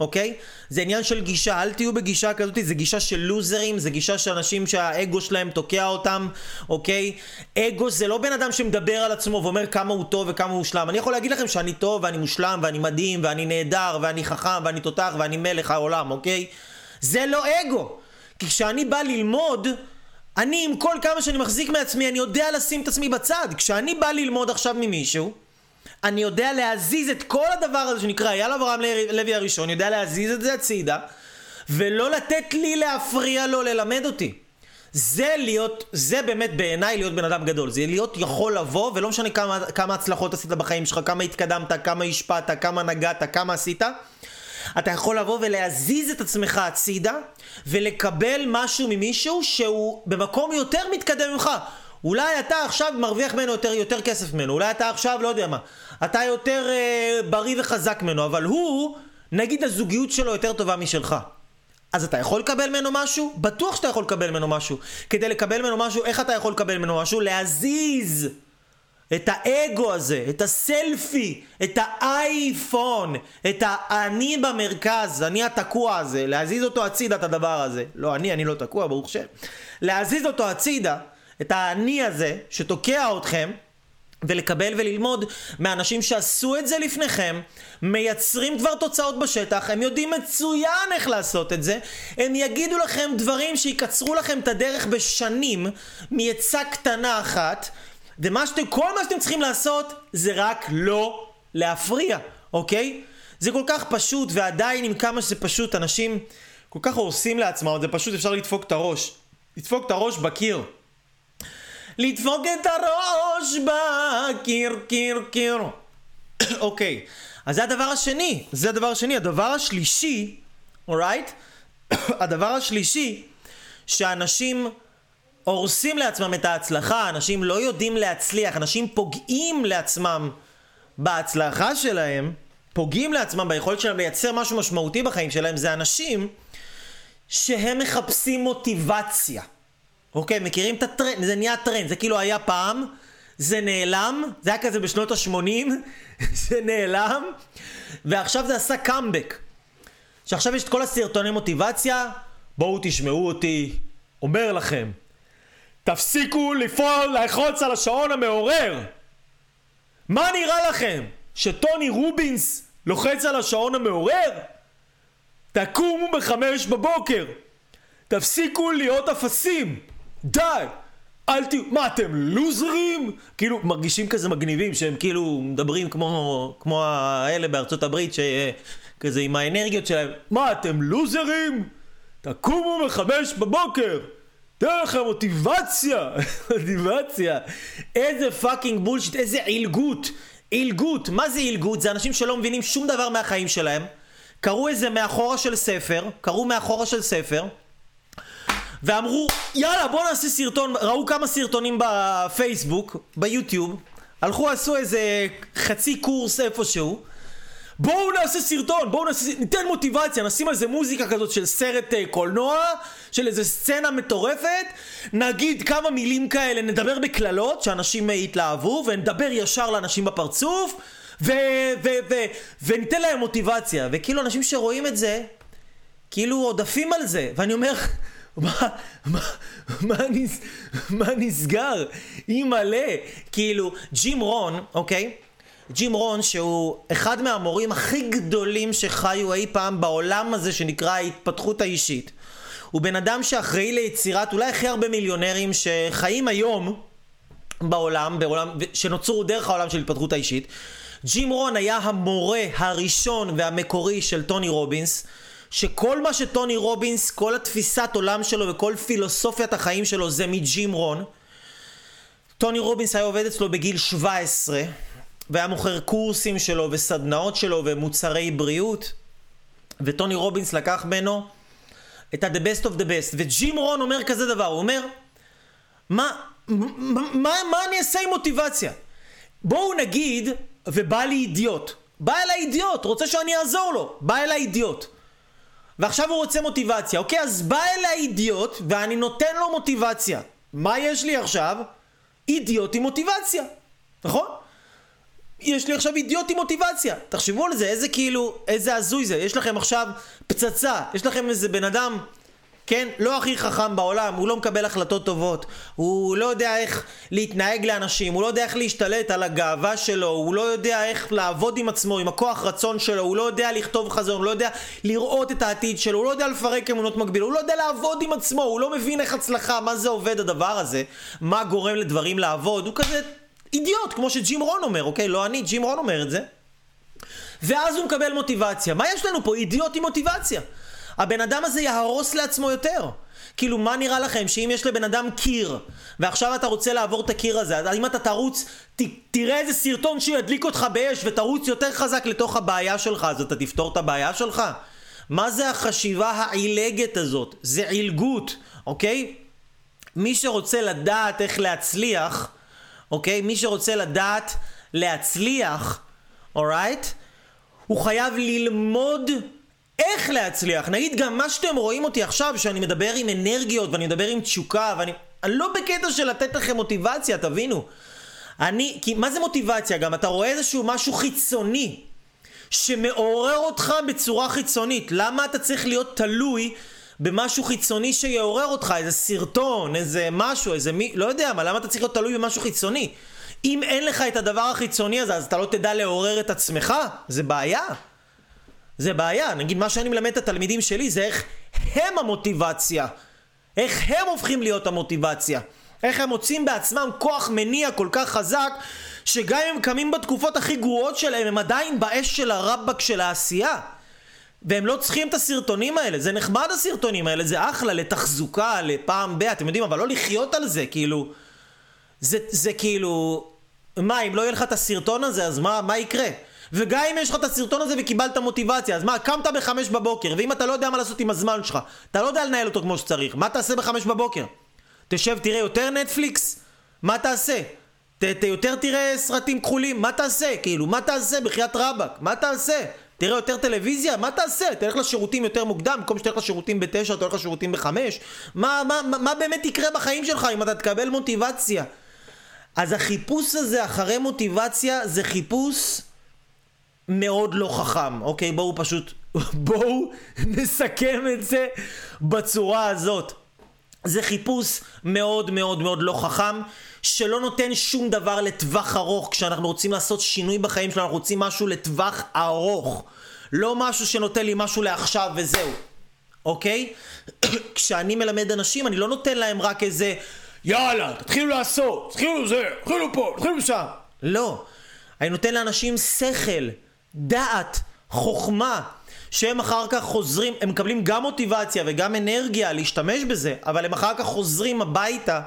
אוקיי? זה עניין של גישה, אל תהיו בגישה כזאת, זה גישה של לוזרים, זה גישה של אנשים שהאגו שלהם תוקע אותם, אוקיי? אגו זה לא בן אדם שמדבר על עצמו ואומר כמה הוא טוב וכמה הוא מושלם. אני יכול להגיד לכם שאני טוב ואני מושלם ואני מדהים ואני נהדר ואני חכם ואני תותח ואני מלך העולם, אוקיי? זה לא אגו. כי כשאני בא ללמוד... אני עם כל כמה שאני מחזיק מעצמי, אני יודע לשים את עצמי בצד. כשאני בא ללמוד עכשיו ממישהו, אני יודע להזיז את כל הדבר הזה שנקרא אייל אברהם לוי הראשון, יודע להזיז את זה הצידה, ולא לתת לי להפריע לו ללמד אותי. זה להיות, זה באמת בעיניי להיות בן אדם גדול. זה להיות יכול לבוא, ולא משנה כמה, כמה הצלחות עשית בחיים שלך, כמה התקדמת, כמה השפעת, כמה נגעת, כמה עשית. אתה יכול לבוא ולהזיז את עצמך הצידה ולקבל משהו ממישהו שהוא במקום יותר מתקדם ממך. אולי אתה עכשיו מרוויח ממנו יותר, יותר כסף ממנו, אולי אתה עכשיו לא יודע מה, אתה יותר אה, בריא וחזק ממנו, אבל הוא, נגיד הזוגיות שלו יותר טובה משלך. אז אתה יכול לקבל ממנו משהו? בטוח שאתה יכול לקבל ממנו משהו. כדי לקבל ממנו משהו, איך אתה יכול לקבל ממנו משהו? להזיז את האגו הזה, את הסלפי, את האייפון, את האני במרכז, אני התקוע הזה, להזיז אותו הצידה את הדבר הזה. לא אני, אני לא תקוע, ברוך השם. להזיז אותו הצידה, את האני הזה, שתוקע אתכם, ולקבל וללמוד מאנשים שעשו את זה לפניכם, מייצרים כבר תוצאות בשטח, הם יודעים מצוין איך לעשות את זה, הם יגידו לכם דברים שיקצרו לכם את הדרך בשנים מעצה קטנה אחת, ומה שאתם, כל מה שאתם צריכים לעשות זה רק לא להפריע, אוקיי? זה כל כך פשוט, ועדיין עם כמה שזה פשוט, אנשים כל כך הורסים לעצמם, זה פשוט אפשר לדפוק את הראש. לדפוק את הראש בקיר. לדפוק את הראש בקיר, קיר, קיר. (coughs) אוקיי, אז זה הדבר השני, זה הדבר השני. הדבר השלישי, אורייט? (coughs) הדבר השלישי, שאנשים הורסים לעצמם את ההצלחה, אנשים לא יודעים להצליח, אנשים פוגעים לעצמם בהצלחה שלהם, פוגעים לעצמם ביכולת שלהם לייצר משהו משמעותי בחיים שלהם, זה אנשים שהם מחפשים מוטיבציה. אוקיי, מכירים את הטרנד, זה נהיה טרנד, זה כאילו היה פעם, זה נעלם, זה היה כזה בשנות ה-80, (laughs) זה נעלם, ועכשיו זה עשה קאמבק. שעכשיו יש את כל הסרטוני מוטיבציה, בואו תשמעו אותי, אומר לכם, תפסיקו לפעול, לחוץ על השעון המעורר! מה נראה לכם? שטוני רובינס לוחץ על השעון המעורר? תקומו בחמש בבוקר! תפסיקו להיות אפסים! די! אל תהיו... מה אתם לוזרים? כאילו מרגישים כזה מגניבים שהם כאילו מדברים כמו, כמו האלה בארצות הברית שכזה עם האנרגיות שלהם מה אתם לוזרים? תקומו בחמש בבוקר! תן לכם מוטיבציה! (laughs) מוטיבציה! איזה fucking bullshit, איזה עילגות! עילגות! מה זה עילגות? זה אנשים שלא מבינים שום דבר מהחיים שלהם. קראו איזה מאחורה של ספר, קראו מאחורה של ספר, ואמרו, יאללה בוא נעשה סרטון, ראו כמה סרטונים בפייסבוק, ביוטיוב, הלכו עשו איזה חצי קורס איפשהו, בואו נעשה סרטון, בואו נעשה, ניתן מוטיבציה, נשים על זה מוזיקה כזאת של סרט אה, קולנוע, של איזה סצנה מטורפת, נגיד כמה מילים כאלה, נדבר בקללות, שאנשים uh, יתלהבו, ונדבר ישר לאנשים בפרצוף, ו- ו- ו- וניתן להם מוטיבציה. וכאילו אנשים שרואים את זה, כאילו עודפים על זה, ואני אומר... (laughs) מה, מה, מה, נס, מה נסגר? מלא. כאילו, ג'ים רון, אוקיי? ג'ים רון שהוא אחד מהמורים הכי גדולים שחיו אי פעם בעולם הזה שנקרא ההתפתחות האישית. הוא בן אדם שאחראי ליצירת אולי הכי הרבה מיליונרים שחיים היום בעולם, בעולם שנוצרו דרך העולם של התפתחות האישית. ג'ים רון היה המורה הראשון והמקורי של טוני רובינס. שכל מה שטוני רובינס, כל התפיסת עולם שלו וכל פילוסופיית החיים שלו זה מג'ים רון. טוני רובינס היה עובד אצלו בגיל 17 והיה מוכר קורסים שלו וסדנאות שלו ומוצרי בריאות וטוני רובינס לקח ממנו את ה-the best of the best וג'ים רון אומר כזה דבר, הוא אומר מה, מה, מה, מה אני אעשה עם מוטיבציה? בואו נגיד ובא לי אידיוט בא אליי אידיוט, רוצה שאני אעזור לו בא אליי אידיוט ועכשיו הוא רוצה מוטיבציה. אוקיי, אז בא אליי אידיוט ואני נותן לו מוטיבציה. מה יש לי עכשיו? אידיוט עם מוטיבציה, נכון? יש לי עכשיו אידיוט עם מוטיבציה. תחשבו על זה, איזה כאילו, איזה הזוי זה. יש לכם עכשיו פצצה, יש לכם איזה בן אדם כן? לא הכי חכם בעולם, הוא לא מקבל החלטות טובות, הוא לא יודע איך להתנהג לאנשים, הוא לא יודע איך להשתלט על הגאווה שלו, הוא לא יודע איך לעבוד עם עצמו, עם הכוח רצון שלו, הוא לא יודע לכתוב חזון, הוא לא יודע לראות את העתיד שלו, הוא לא יודע לפרק אמונות מקבילות, הוא לא יודע לעבוד עם עצמו, הוא לא מבין איך הצלחה, מה זה עובד הדבר הזה, מה גורם לדברים לעבוד, הוא כזה אידיוט, כמו שג'ים רון אומר, אוקיי? לא אני, ג'ים רון אומר את זה. ואז הוא מקבל מוטיבציה. מה יש לנו פה? אידיוט עם מוטיבציה. הבן אדם הזה יהרוס לעצמו יותר. כאילו, מה נראה לכם שאם יש לבן אדם קיר, ועכשיו אתה רוצה לעבור את הקיר הזה, אז אם אתה תרוץ, ת, תראה איזה סרטון שידליק אותך באש ותרוץ יותר חזק לתוך הבעיה שלך, אז אתה תפתור את הבעיה שלך? מה זה החשיבה העילגת הזאת? זה עילגות, אוקיי? מי שרוצה לדעת איך להצליח, אוקיי? מי שרוצה לדעת להצליח, אורייט? הוא חייב ללמוד איך להצליח. נגיד גם מה שאתם רואים אותי עכשיו, שאני מדבר עם אנרגיות ואני מדבר עם תשוקה ואני... אני לא בקטע של לתת לכם מוטיבציה, תבינו. אני... כי מה זה מוטיבציה? גם אתה רואה איזשהו משהו חיצוני שמעורר אותך בצורה חיצונית. למה אתה צריך להיות תלוי במשהו חיצוני שיעורר אותך? איזה סרטון, איזה משהו, איזה מי... לא יודע מה, למה אתה צריך להיות תלוי במשהו חיצוני? אם אין לך את הדבר החיצוני הזה, אז אתה לא תדע לעורר את עצמך? זה בעיה. זה בעיה. נגיד, מה שאני מלמד את התלמידים שלי זה איך הם המוטיבציה. איך הם הופכים להיות המוטיבציה. איך הם מוצאים בעצמם כוח מניע כל כך חזק, שגם אם הם קמים בתקופות הכי גרועות שלהם, הם עדיין באש של הרבאק של העשייה. והם לא צריכים את הסרטונים האלה, זה נחמד הסרטונים האלה, זה אחלה לתחזוקה, לפעם ב... אתם יודעים, אבל לא לחיות על זה, כאילו... זה, זה כאילו... מה, אם לא יהיה לך את הסרטון הזה, אז מה, מה יקרה? וגם אם יש לך את הסרטון הזה וקיבלת מוטיבציה, אז מה, קמת בחמש בבוקר, ואם אתה לא יודע מה לעשות עם הזמן שלך, אתה לא יודע לנהל אותו כמו שצריך, מה תעשה בחמש בבוקר? תשב, תראה יותר נטפליקס? מה תעשה? ת, ת, יותר תראה סרטים כחולים? מה תעשה? כאילו, מה תעשה בחייאת רבאק? מה תעשה? תראה יותר טלוויזיה? מה תעשה? תלך לשירותים יותר מוקדם, במקום שתלך לשירותים בתשע, תלך לשירותים בחמש? מה, מה, מה, מה באמת יקרה בחיים שלך אם אתה תקבל מוטיבציה? אז החיפוש הזה אחרי מוטיבציה זה חיפוש מאוד לא חכם, אוקיי? בואו פשוט, (laughs) בואו נסכם את זה בצורה הזאת. זה חיפוש מאוד מאוד מאוד לא חכם, שלא נותן שום דבר לטווח ארוך. כשאנחנו רוצים לעשות שינוי בחיים שלנו, אנחנו רוצים משהו לטווח ארוך. לא משהו שנותן לי משהו לעכשיו וזהו, אוקיי? (clears throat) כשאני מלמד אנשים, אני לא נותן להם רק איזה יאללה, תתחילו לעשות, תתחילו זה, תתחילו פה, תתחילו שם. לא. אני נותן לאנשים שכל. דעת, חוכמה, שהם אחר כך חוזרים, הם מקבלים גם מוטיבציה וגם אנרגיה להשתמש בזה, אבל הם אחר כך חוזרים הביתה,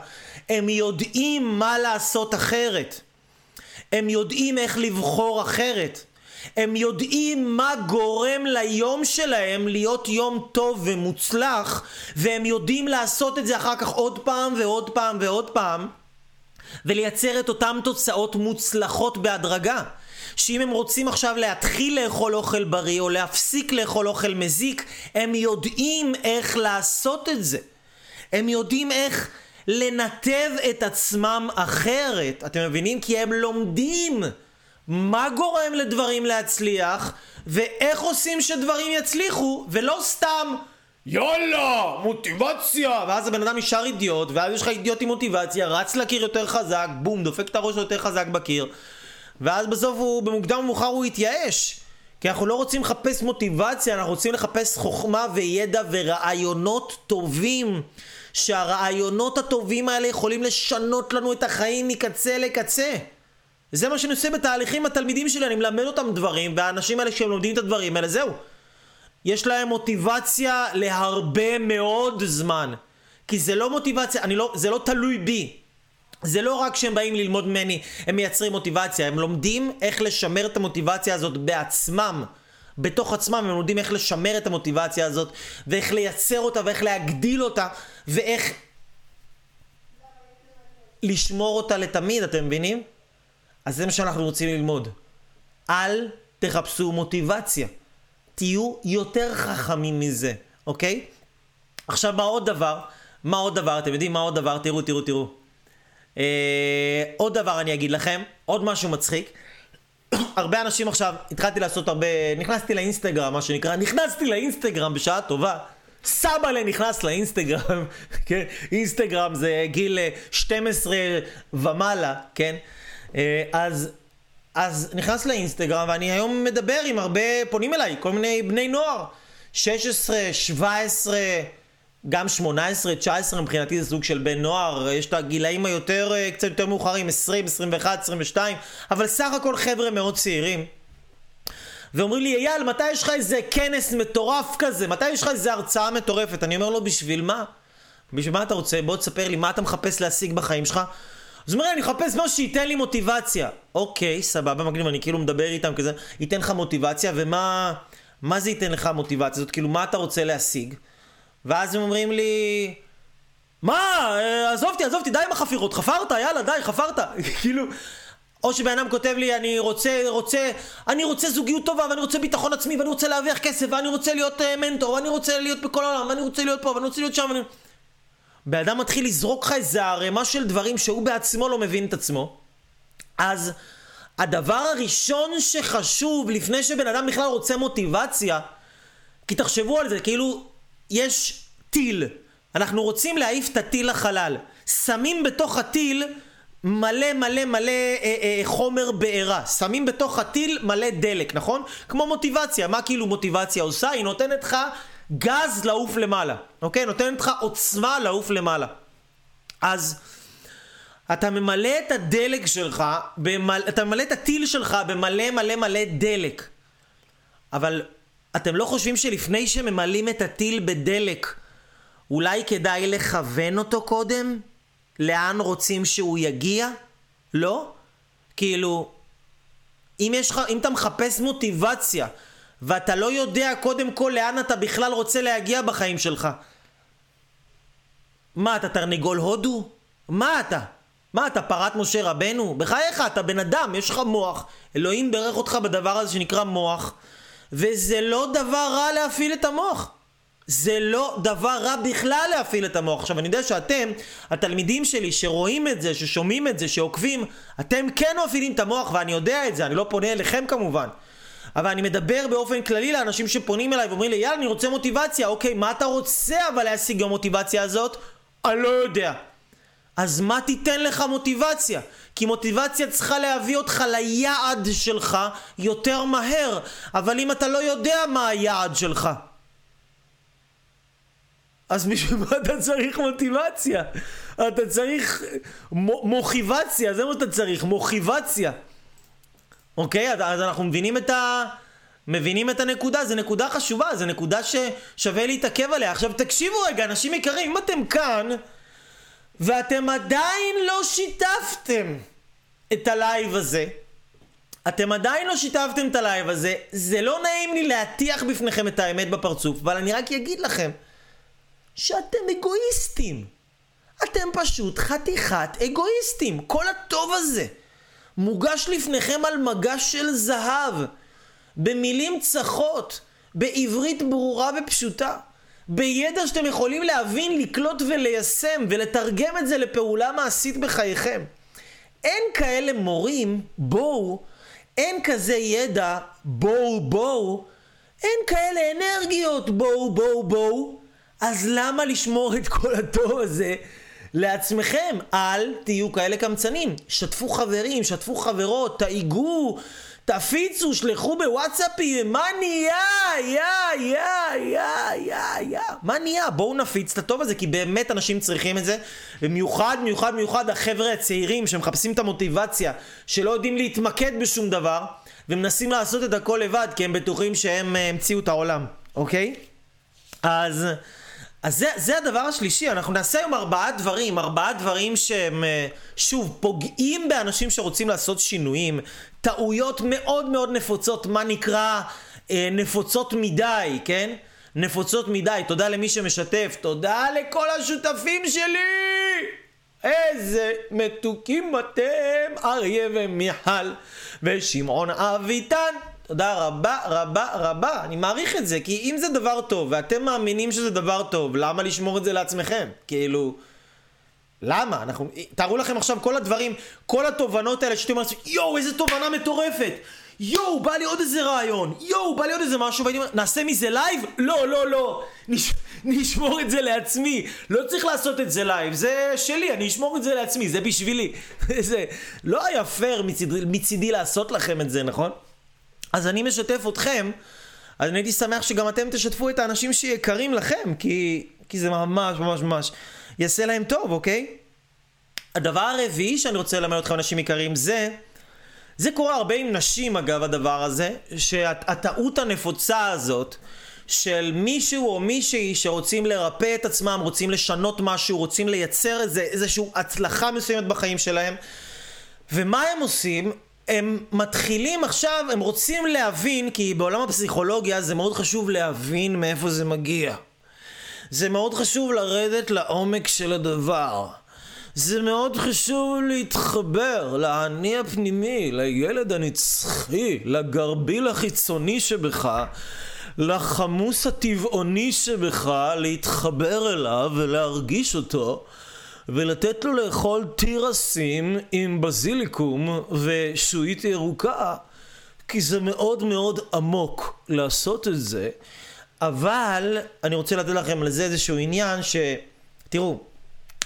הם יודעים מה לעשות אחרת. הם יודעים איך לבחור אחרת. הם יודעים מה גורם ליום שלהם להיות יום טוב ומוצלח, והם יודעים לעשות את זה אחר כך עוד פעם ועוד פעם ועוד פעם, ולייצר את אותן תוצאות מוצלחות בהדרגה. שאם הם רוצים עכשיו להתחיל לאכול אוכל בריא או להפסיק לאכול אוכל מזיק, הם יודעים איך לעשות את זה. הם יודעים איך לנתב את עצמם אחרת. אתם מבינים? כי הם לומדים מה גורם לדברים להצליח ואיך עושים שדברים יצליחו, ולא סתם יאללה, מוטיבציה! ואז הבן אדם נשאר אידיוט, ואז יש לך אידיוט עם מוטיבציה, רץ לקיר יותר חזק, בום, דופק את הראש יותר חזק בקיר. ואז בסוף הוא, במוקדם או מאוחר הוא יתייאש. כי אנחנו לא רוצים לחפש מוטיבציה, אנחנו רוצים לחפש חוכמה וידע ורעיונות טובים. שהרעיונות הטובים האלה יכולים לשנות לנו את החיים מקצה לקצה. זה מה שאני עושה בתהליכים התלמידים שלי, אני מלמד אותם דברים, והאנשים האלה שהם לומדים את הדברים האלה, זהו. יש להם מוטיבציה להרבה מאוד זמן. כי זה לא מוטיבציה, לא, זה לא תלוי בי. זה לא רק שהם באים ללמוד ממני, הם מייצרים מוטיבציה, הם לומדים איך לשמר את המוטיבציה הזאת בעצמם. בתוך עצמם הם לומדים איך לשמר את המוטיבציה הזאת, ואיך לייצר אותה, ואיך להגדיל אותה, ואיך לשמור אותה לתמיד, אתם מבינים? אז זה מה שאנחנו רוצים ללמוד. אל תחפשו מוטיבציה. תהיו יותר חכמים מזה, אוקיי? עכשיו, מה עוד דבר? מה עוד דבר? אתם יודעים מה עוד דבר? תראו, תראו, תראו. אה, עוד דבר אני אגיד לכם, עוד משהו מצחיק. הרבה אנשים עכשיו, התחלתי לעשות הרבה, נכנסתי לאינסטגרם, מה שנקרא, נכנסתי לאינסטגרם בשעה טובה. סבאלה נכנס לאינסטגרם, (laughs) כן? אינסטגרם זה גיל 12 אה, ומעלה, כן? אה, אז, אז נכנס לאינסטגרם ואני היום מדבר עם הרבה, פונים אליי, כל מיני בני נוער, 16, 17, גם 18, 19 מבחינתי זה סוג של בן נוער, יש את הגילאים היותר, אה, קצת יותר מאוחרים, 20, 21, 22, אבל סך הכל חבר'ה מאוד צעירים. ואומרים לי, אייל, מתי יש לך איזה כנס מטורף כזה? מתי יש לך איזה הרצאה מטורפת? אני אומר לו, בשביל מה? בשביל מה אתה רוצה? בוא תספר לי, מה אתה מחפש להשיג בחיים שלך? אז הוא אומר אני מחפש משהו שייתן לי מוטיבציה. אוקיי, סבבה, מגניב, אני כאילו מדבר איתם כזה, ייתן לך מוטיבציה, ומה מה זה ייתן לך מוטיבציה? זאת כאילו, מה אתה רוצה להשיג? ואז הם אומרים לי, מה, אה, עזוב אותי, עזוב אותי, די עם החפירות, חפרת, יאללה, די, חפרת. (laughs) כאילו, או שבן אדם כותב לי, אני רוצה, רוצה, אני רוצה זוגיות טובה, ואני רוצה ביטחון עצמי, ואני רוצה להרוויח כסף, ואני רוצה להיות uh, מנטור, ואני רוצה להיות בכל העולם, ואני רוצה להיות פה, ואני רוצה להיות שם, ואני... בן אדם מתחיל לזרוק לך איזה ערימה של דברים שהוא בעצמו לא מבין את עצמו. אז הדבר הראשון שחשוב, לפני שבן אדם בכלל רוצה מוטיבציה, כי תחשבו על זה, כאילו, יש טיל. אנחנו רוצים להעיף את הטיל לחלל. שמים בתוך הטיל מלא מלא מלא אה, אה, חומר בעירה. שמים בתוך הטיל מלא דלק, נכון? כמו מוטיבציה. מה כאילו מוטיבציה עושה? היא נותנת לך גז לעוף למעלה. אוקיי? נותנת לך עוצמה לעוף למעלה. אז אתה ממלא את הדלק שלך, במל... אתה ממלא את הטיל שלך במלא מלא מלא דלק. אבל אתם לא חושבים שלפני שממלאים את הטיל בדלק, אולי כדאי לכוון אותו קודם? לאן רוצים שהוא יגיע? לא? כאילו, אם, יש, אם אתה מחפש מוטיבציה ואתה לא יודע קודם כל לאן אתה בכלל רוצה להגיע בחיים שלך, מה, אתה תרנגול הודו? מה אתה? מה, אתה פרת משה רבנו? בחייך, אתה בן אדם, יש לך מוח. אלוהים ברך אותך בדבר הזה שנקרא מוח, וזה לא דבר רע להפעיל את המוח. זה לא דבר רע בכלל להפעיל את המוח. עכשיו, אני יודע שאתם, התלמידים שלי, שרואים את זה, ששומעים את זה, שעוקבים, אתם כן מפעילים את המוח, ואני יודע את זה, אני לא פונה אליכם כמובן. אבל אני מדבר באופן כללי לאנשים שפונים אליי ואומרים לי, יאללה, אני רוצה מוטיבציה. אוקיי, מה אתה רוצה אבל להשיג במוטיבציה הזאת? אני לא יודע. אז מה תיתן לך מוטיבציה? כי מוטיבציה צריכה להביא אותך ליעד שלך יותר מהר. אבל אם אתה לא יודע מה היעד שלך, אז בשביל מה אתה צריך מוטיבציה? אתה צריך מוכיבציה, זה מה שאתה צריך, מוכיבציה. אוקיי? אז אנחנו מבינים את, ה... מבינים את הנקודה? זו נקודה חשובה, זו נקודה ששווה להתעכב עליה. עכשיו תקשיבו רגע, אנשים יקרים, אם אתם כאן ואתם עדיין לא שיתפתם את הלייב הזה, אתם עדיין לא שיתפתם את הלייב הזה, זה לא נעים לי להטיח בפניכם את האמת בפרצוף, אבל אני רק אגיד לכם שאתם אגואיסטים. אתם פשוט חתיכת אגואיסטים. כל הטוב הזה מוגש לפניכם על מגש של זהב, במילים צחות, בעברית ברורה ופשוטה, בידע שאתם יכולים להבין, לקלוט וליישם ולתרגם את זה לפעולה מעשית בחייכם. אין כאלה מורים, בואו, אין כזה ידע, בואו בואו, אין כאלה אנרגיות, בואו בואו בואו, אז למה לשמור את כל הטוב הזה לעצמכם? אל תהיו כאלה קמצנים. שתפו חברים, שתפו חברות, תאיגו, תפיצו, שלחו בוואטסאפים, מה נהיה? יא, יא, יא, יא, יא. מה נהיה? בואו נפיץ את הטוב הזה, כי באמת אנשים צריכים את זה. במיוחד, מיוחד, מיוחד החבר'ה הצעירים שמחפשים את המוטיבציה, שלא יודעים להתמקד בשום דבר, ומנסים לעשות את הכל לבד, כי הם בטוחים שהם אה, המציאו את העולם, אוקיי? אז... אז זה, זה הדבר השלישי, אנחנו נעשה היום ארבעה דברים, ארבעה דברים שהם, אה, שוב, פוגעים באנשים שרוצים לעשות שינויים, טעויות מאוד מאוד נפוצות, מה נקרא אה, נפוצות מדי, כן? נפוצות מדי, תודה למי שמשתף, תודה לכל השותפים שלי! איזה מתוקים אתם, אריה ומיכל ושמעון אביטן. תודה רבה רבה רבה, אני מעריך את זה, כי אם זה דבר טוב, ואתם מאמינים שזה דבר טוב, למה לשמור את זה לעצמכם? כאילו... למה? אנחנו... תארו לכם עכשיו כל הדברים, כל התובנות האלה שאתם אומרים, יואו, איזה תובנה מטורפת! יואו, בא לי עוד איזה רעיון, יואו, בא לי עוד איזה משהו, ואני אומר, נעשה מזה לייב? לא, לא, לא, נש... נשמור את זה לעצמי, לא צריך לעשות את זה לייב, זה שלי, אני אשמור את זה לעצמי, זה בשבילי. (laughs) זה לא היה פייר מצד... מצידי לעשות לכם את זה, נכון? אז אני משתף אתכם, אז אני הייתי שמח שגם אתם תשתפו את האנשים שיקרים לכם, כי, כי זה ממש ממש ממש יעשה להם טוב, אוקיי? הדבר הרביעי שאני רוצה ללמד אתכם, אנשים יקרים, זה... זה קורה הרבה עם נשים אגב הדבר הזה, שהטעות הנפוצה הזאת של מישהו או מישהי שרוצים לרפא את עצמם, רוצים לשנות משהו, רוצים לייצר איזה, איזושהי הצלחה מסוימת בחיים שלהם ומה הם עושים? הם מתחילים עכשיו, הם רוצים להבין, כי בעולם הפסיכולוגיה זה מאוד חשוב להבין מאיפה זה מגיע. זה מאוד חשוב לרדת לעומק של הדבר. זה מאוד חשוב להתחבר לאני הפנימי, לילד הנצחי, לגרביל החיצוני שבך, לחמוס הטבעוני שבך, להתחבר אליו ולהרגיש אותו. ולתת לו לאכול תירסים עם בזיליקום ושועית ירוקה, כי זה מאוד מאוד עמוק לעשות את זה, אבל אני רוצה לתת לכם לזה איזשהו עניין ש... תראו,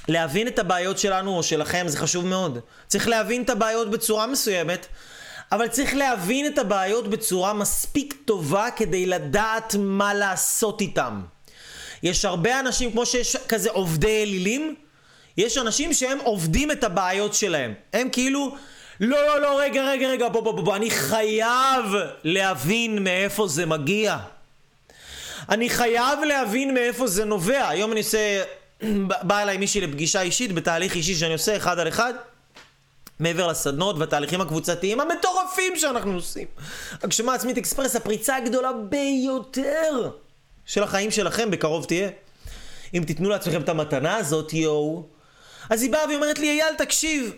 להבין את הבעיות שלנו או שלכם זה חשוב מאוד. צריך להבין את הבעיות בצורה מסוימת, אבל צריך להבין את הבעיות בצורה מספיק טובה כדי לדעת מה לעשות איתם. יש הרבה אנשים, כמו שיש כזה עובדי אלילים, יש אנשים שהם עובדים את הבעיות שלהם. הם כאילו, לא, לא, לא, רגע, רגע, רגע, בוא, בוא, בוא, בוא, אני חייב להבין מאיפה זה מגיע. אני חייב להבין מאיפה זה נובע. היום אני עושה, (clears throat) בא אליי מישהי לפגישה אישית, בתהליך אישי שאני עושה אחד על אחד. מעבר לסדנות והתהליכים הקבוצתיים המטורפים שאנחנו עושים. הגשמה עצמית אקספרס, הפריצה הגדולה ביותר של החיים שלכם בקרוב תהיה. אם תיתנו לעצמכם את המתנה הזאת, יואו, אז היא באה ואומרת לי, אייל, תקשיב,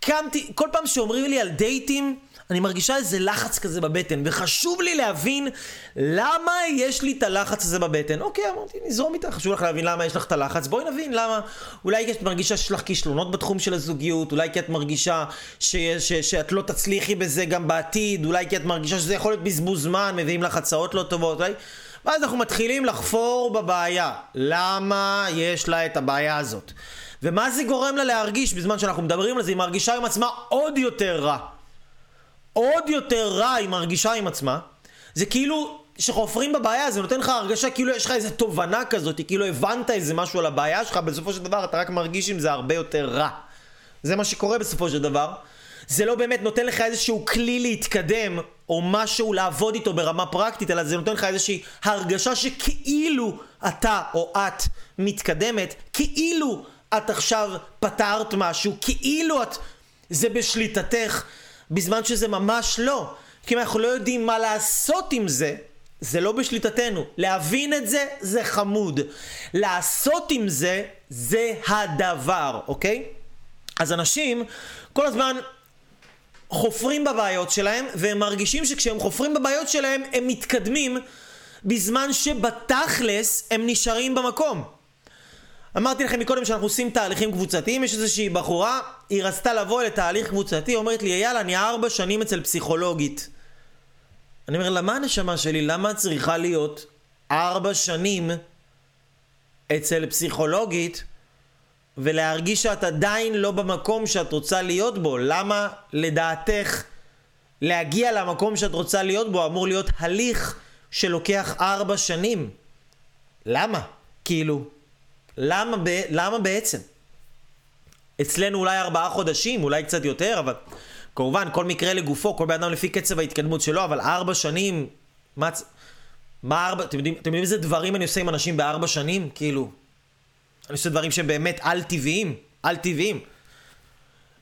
קמתי, כל פעם שאומרים לי על דייטים, אני מרגישה איזה לחץ כזה בבטן, וחשוב לי להבין למה יש לי את הלחץ הזה בבטן. אוקיי, אמרתי, נזרום איתך, חשוב לך להבין למה יש לך את הלחץ, בואי נבין למה. אולי כי את מרגישה שיש לך כישלונות בתחום של הזוגיות, אולי כי את מרגישה ש, ש, שאת לא תצליחי בזה גם בעתיד, אולי כי את מרגישה שזה יכול להיות בזבוז זמן, מביאים לך הצעות לא טובות, אולי... ואז אנחנו מתחילים לחפור בבעיה. למה יש לה את הבעיה הזאת? ומה זה גורם לה להרגיש בזמן שאנחנו מדברים על זה? היא מרגישה עם עצמה עוד יותר רע. עוד יותר רע היא מרגישה עם עצמה. זה כאילו שחופרים בבעיה זה נותן לך הרגשה כאילו יש לך איזה תובנה כזאת, כאילו הבנת איזה משהו על הבעיה שלך, בסופו של דבר אתה רק מרגיש עם זה הרבה יותר רע. זה מה שקורה בסופו של דבר. זה לא באמת נותן לך איזשהו כלי להתקדם, או משהו לעבוד איתו ברמה פרקטית, אלא זה נותן לך איזושהי הרגשה שכאילו אתה או את מתקדמת, כאילו את עכשיו פתרת משהו, כאילו את... זה בשליטתך, בזמן שזה ממש לא. כי אם אנחנו לא יודעים מה לעשות עם זה, זה לא בשליטתנו. להבין את זה, זה חמוד. לעשות עם זה, זה הדבר, אוקיי? אז אנשים כל הזמן חופרים בבעיות שלהם, והם מרגישים שכשהם חופרים בבעיות שלהם, הם מתקדמים, בזמן שבתכלס הם נשארים במקום. אמרתי לכם מקודם שאנחנו עושים תהליכים קבוצתיים, יש איזושהי בחורה, היא רצתה לבוא לתהליך קבוצתי, אומרת לי, אייל, אני ארבע שנים אצל פסיכולוגית. אני אומר, למה הנשמה שלי, למה את צריכה להיות ארבע שנים אצל פסיכולוגית ולהרגיש שאת עדיין לא במקום שאת רוצה להיות בו? למה לדעתך להגיע למקום שאת רוצה להיות בו אמור להיות הליך שלוקח ארבע שנים? למה? כאילו, למה, ב, למה בעצם? אצלנו אולי ארבעה חודשים, אולי קצת יותר, אבל כמובן, כל מקרה לגופו, כל בן אדם לפי קצב ההתקדמות שלו, אבל ארבע שנים, מה... מה ארבע... אתם יודעים, אתם יודעים איזה דברים אני עושה עם אנשים בארבע שנים? כאילו... אני עושה דברים שהם באמת על-טבעיים, על-טבעיים.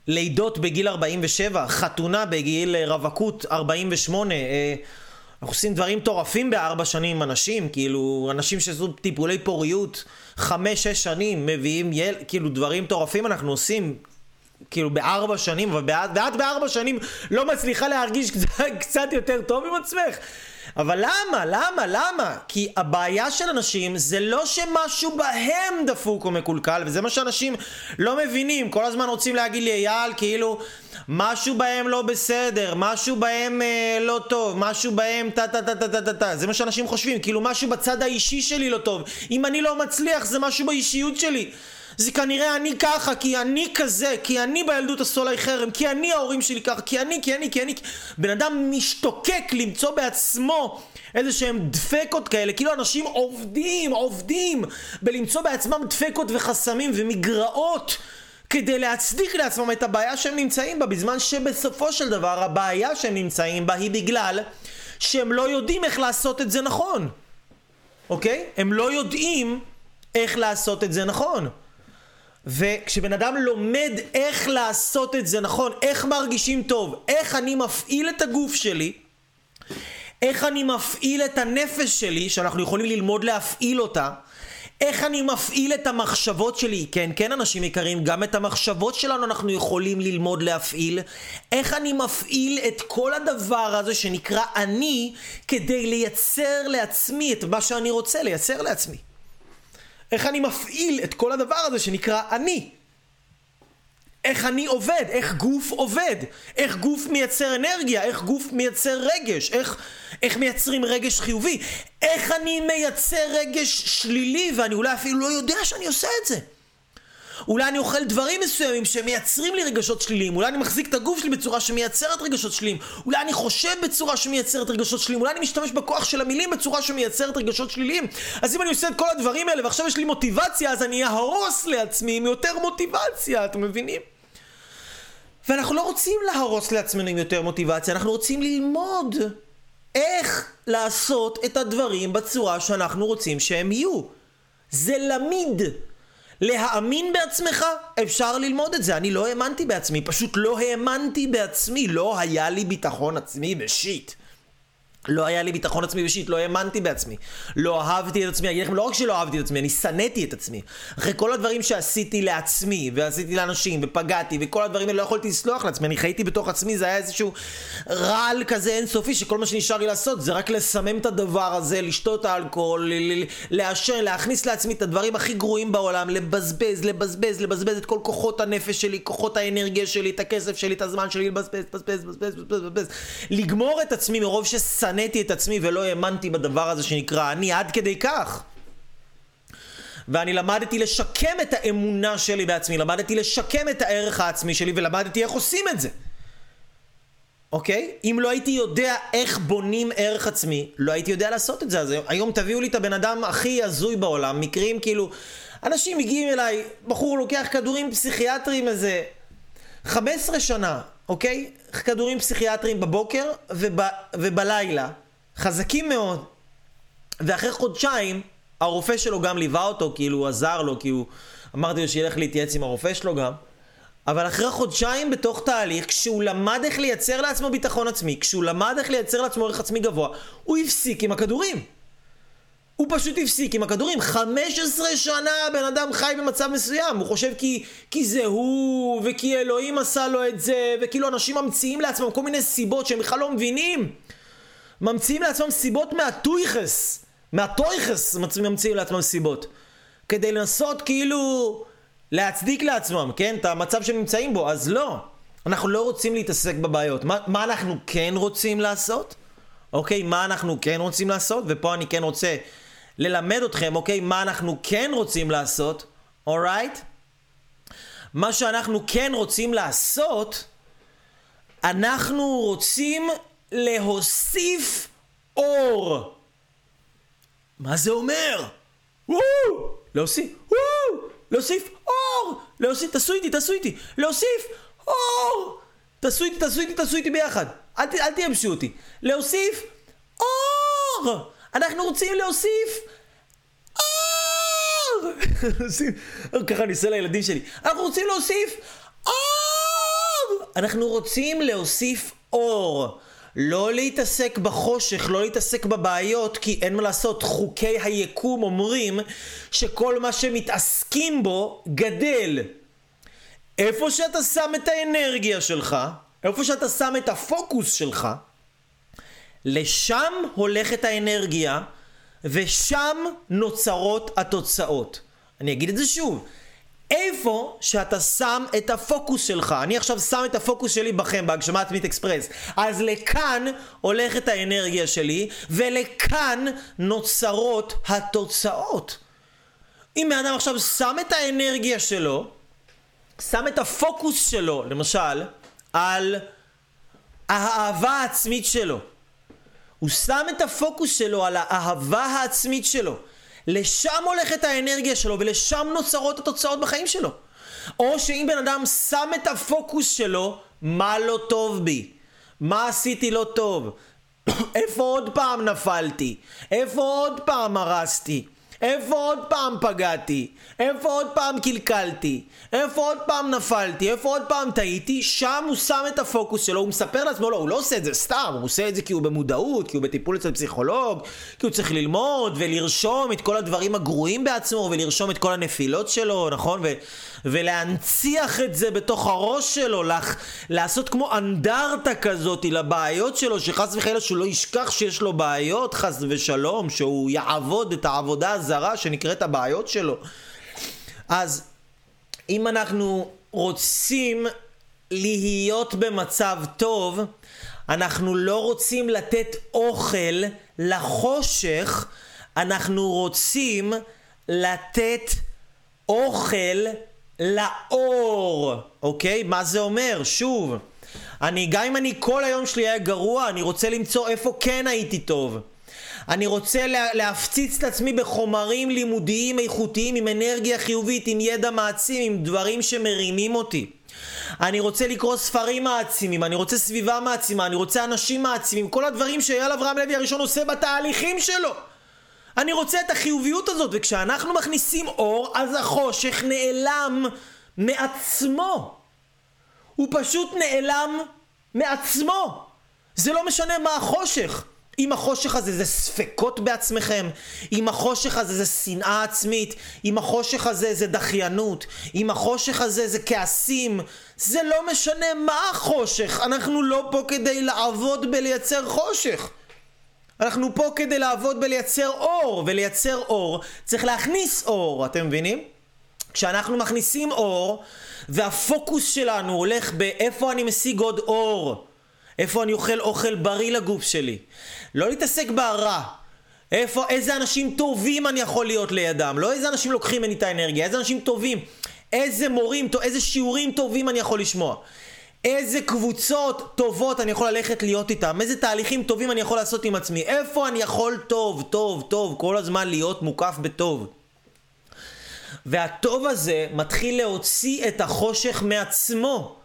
לידות בגיל 47, חתונה בגיל רווקות 48, אה, אנחנו עושים דברים מטורפים בארבע שנים עם אנשים, כאילו, אנשים שעשו טיפולי פוריות, חמש, שש שנים, מביאים יל... כאילו, דברים מטורפים אנחנו עושים, כאילו, בארבע שנים, ואת בארבע שנים לא מצליחה להרגיש קצת, קצת יותר טוב עם עצמך. אבל למה? למה? למה? כי הבעיה של אנשים זה לא שמשהו בהם דפוק או מקולקל, וזה מה שאנשים לא מבינים. כל הזמן רוצים להגיד לי, אייל, כאילו, משהו בהם לא בסדר, משהו בהם אה, לא טוב, משהו בהם טה טה טה טה טה טה טה. זה מה שאנשים חושבים, כאילו משהו בצד האישי שלי לא טוב. אם אני לא מצליח, זה משהו באישיות שלי. זה כנראה אני ככה, כי אני כזה, כי אני בילדות עשו עליי חרם, כי אני ההורים שלי ככה, כי אני, כי אני, כי אני... בן אדם משתוקק למצוא בעצמו איזה שהם דפקות כאלה, כאילו אנשים עובדים, עובדים בלמצוא בעצמם דפקות וחסמים ומגרעות כדי להצדיק לעצמם את הבעיה שהם נמצאים בה, בזמן שבסופו של דבר הבעיה שהם נמצאים בה היא בגלל שהם לא יודעים איך לעשות את זה נכון, אוקיי? הם לא יודעים איך לעשות את זה נכון. וכשבן אדם לומד איך לעשות את זה נכון, איך מרגישים טוב, איך אני מפעיל את הגוף שלי, איך אני מפעיל את הנפש שלי, שאנחנו יכולים ללמוד להפעיל אותה, איך אני מפעיל את המחשבות שלי, כן, כן, אנשים יקרים, גם את המחשבות שלנו אנחנו יכולים ללמוד להפעיל. איך אני מפעיל את כל הדבר הזה שנקרא אני, כדי לייצר לעצמי את מה שאני רוצה לייצר לעצמי. איך אני מפעיל את כל הדבר הזה שנקרא אני. איך אני עובד, איך גוף עובד, איך גוף מייצר אנרגיה, איך גוף מייצר רגש, איך, איך מייצרים רגש חיובי, איך אני מייצר רגש שלילי ואני אולי אפילו לא יודע שאני עושה את זה. אולי אני אוכל דברים מסוימים שמייצרים לי רגשות שליליים, אולי אני מחזיק את הגוף שלי בצורה שמייצרת רגשות שליליים, אולי אני חושב בצורה שמייצרת רגשות שליליים, אולי אני משתמש בכוח של המילים בצורה שמייצרת רגשות שליליים. אז אם אני עושה את כל הדברים האלה ועכשיו יש לי מוטיבציה, אז אני אהרוס לעצמי עם יותר מוטיבציה, אתם מבינים? ואנחנו לא רוצים להרוס לעצמנו עם יותר מוטיבציה, אנחנו רוצים ללמוד איך לעשות את הדברים בצורה שאנחנו רוצים שהם יהיו. זה למיד. להאמין בעצמך, אפשר ללמוד את זה. אני לא האמנתי בעצמי, פשוט לא האמנתי בעצמי, לא היה לי ביטחון עצמי בשיט. לא היה לי ביטחון עצמי אישית, לא האמנתי בעצמי. לא אהבתי את עצמי, אני אגיד לכם, לא רק שלא אהבתי את עצמי, אני שנאתי את עצמי. אחרי כל הדברים שעשיתי לעצמי, ועשיתי לאנשים, ופגעתי, וכל הדברים האלה, לא יכולתי לסלוח לעצמי. אני חייתי בתוך עצמי, זה היה איזשהו רעל כזה אינסופי, שכל מה שנשאר לי לעשות זה רק לסמם את הדבר הזה, לשתות אלכוהול, לעשן, להכניס לעצמי את הדברים הכי גרועים בעולם, לבזבז, לבזבז, לבזבז את כל כוחות הנפש שלי, כוחות האנרגיה שלי, את הכסף שלי, את הזמן שלי, לבזבז, לבזבז, לבזבז, לבזבז, לגמור את עצמי מרוב שש שנאתי את עצמי ולא האמנתי בדבר הזה שנקרא אני עד כדי כך. ואני למדתי לשקם את האמונה שלי בעצמי, למדתי לשקם את הערך העצמי שלי ולמדתי איך עושים את זה. אוקיי? אם לא הייתי יודע איך בונים ערך עצמי, לא הייתי יודע לעשות את זה. אז היום תביאו לי את הבן אדם הכי הזוי בעולם, מקרים כאילו... אנשים מגיעים אליי, בחור לוקח כדורים פסיכיאטריים איזה 15 שנה, אוקיי? כדורים פסיכיאטריים בבוקר וב, ובלילה, חזקים מאוד. ואחרי חודשיים, הרופא שלו גם ליווה אותו, כאילו הוא עזר לו, כי הוא... אמרתי לו שילך להתייעץ עם הרופא שלו גם. אבל אחרי חודשיים בתוך תהליך, כשהוא למד איך לייצר לעצמו ביטחון עצמי, כשהוא למד איך לייצר לעצמו ערך עצמי גבוה, הוא הפסיק עם הכדורים. הוא פשוט הפסיק עם הכדורים. 15 שנה הבן אדם חי במצב מסוים. הוא חושב כי, כי זה הוא, וכי אלוהים עשה לו את זה, וכאילו אנשים ממציאים לעצמם כל מיני סיבות שהם בכלל לא מבינים. ממציאים לעצמם סיבות מהטויכס. מהטויכס ממציאים לעצמם סיבות. כדי לנסות כאילו להצדיק לעצמם, כן? את המצב שהם נמצאים בו. אז לא. אנחנו לא רוצים להתעסק בבעיות. מה, מה אנחנו כן רוצים לעשות? אוקיי? מה אנחנו כן רוצים לעשות? ופה אני כן רוצה ללמד אתכם, אוקיי? מה אנחנו כן רוצים לעשות, אורייט? Right? מה שאנחנו כן רוצים לעשות, אנחנו רוצים להוסיף אור. מה זה אומר? וואו! להוסיף, וואו! להוסיף אור! להוסיף, תעשו איתי, תעשו איתי! להוסיף אור! תעשו איתי, תעשו איתי, תעשו איתי ביחד. אל, אל תייבשו אותי. להוסיף אור! אנחנו רוצים להוסיף אור! (laughs) ככה אני עושה לילדים שלי. אנחנו רוצים להוסיף אור! אנחנו רוצים להוסיף אור. לא להתעסק בחושך, לא להתעסק בבעיות, כי אין מה לעשות, חוקי היקום אומרים שכל מה שמתעסקים בו גדל. איפה שאתה שם את האנרגיה שלך, איפה שאתה שם את הפוקוס שלך, לשם הולכת האנרגיה, ושם נוצרות התוצאות. אני אגיד את זה שוב. איפה שאתה שם את הפוקוס שלך. אני עכשיו שם את הפוקוס שלי בכם, בהגשמה עצמית אקספרס. אז לכאן הולכת האנרגיה שלי, ולכאן נוצרות התוצאות. אם בן אדם עכשיו שם את האנרגיה שלו, שם את הפוקוס שלו, למשל, על האהבה העצמית שלו. הוא שם את הפוקוס שלו על האהבה העצמית שלו. לשם הולכת האנרגיה שלו ולשם נוצרות התוצאות בחיים שלו. או שאם בן אדם שם את הפוקוס שלו, מה לא טוב בי? מה עשיתי לא טוב? (coughs) איפה עוד פעם נפלתי? איפה עוד פעם הרסתי? איפה עוד פעם פגעתי? איפה עוד פעם קלקלתי? איפה עוד פעם נפלתי? איפה עוד פעם טעיתי? שם הוא שם את הפוקוס שלו, הוא מספר לעצמו, לא, הוא לא עושה את זה סתם, הוא עושה את זה כי הוא במודעות, כי הוא בטיפול אצל פסיכולוג, כי הוא צריך ללמוד ולרשום את כל הדברים הגרועים בעצמו, ולרשום את כל הנפילות שלו, נכון? ו- ולהנציח את זה בתוך הראש שלו, לח- לעשות כמו אנדרטה כזאת לבעיות שלו, שחס וחלילה שהוא לא ישכח שיש לו בעיות, חס ושלום, שהוא יעבוד את העבודה הזרה שנקראת הבעיות שלו. אז אם אנחנו רוצים להיות במצב טוב, אנחנו לא רוצים לתת אוכל לחושך, אנחנו רוצים לתת אוכל לאור, אוקיי? מה זה אומר? שוב, אני, גם אם אני כל היום שלי היה גרוע, אני רוצה למצוא איפה כן הייתי טוב. אני רוצה לה, להפציץ את עצמי בחומרים לימודיים איכותיים עם אנרגיה חיובית, עם ידע מעצים, עם דברים שמרימים אותי. אני רוצה לקרוא ספרים מעצימים, אני רוצה סביבה מעצימה, אני רוצה אנשים מעצימים, כל הדברים שאייל אברהם לוי הראשון עושה בתהליכים שלו. אני רוצה את החיוביות הזאת, וכשאנחנו מכניסים אור, אז החושך נעלם מעצמו. הוא פשוט נעלם מעצמו. זה לא משנה מה החושך. אם החושך הזה זה ספקות בעצמכם, אם החושך הזה זה שנאה עצמית, אם החושך הזה זה דחיינות, אם החושך הזה זה כעסים, זה לא משנה מה החושך, אנחנו לא פה כדי לעבוד בלייצר חושך. אנחנו פה כדי לעבוד בלייצר אור, ולייצר אור צריך להכניס אור, אתם מבינים? כשאנחנו מכניסים אור, והפוקוס שלנו הולך באיפה אני משיג עוד אור, איפה אני אוכל אוכל בריא לגוף שלי, לא להתעסק ברע. איפה, איזה אנשים טובים אני יכול להיות לידם, לא איזה אנשים לוקחים ממני את האנרגיה, איזה אנשים טובים, איזה מורים, איזה שיעורים טובים אני יכול לשמוע. איזה קבוצות טובות אני יכול ללכת להיות איתם, איזה תהליכים טובים אני יכול לעשות עם עצמי, איפה אני יכול טוב, טוב, טוב, כל הזמן להיות מוקף בטוב. והטוב הזה מתחיל להוציא את החושך מעצמו.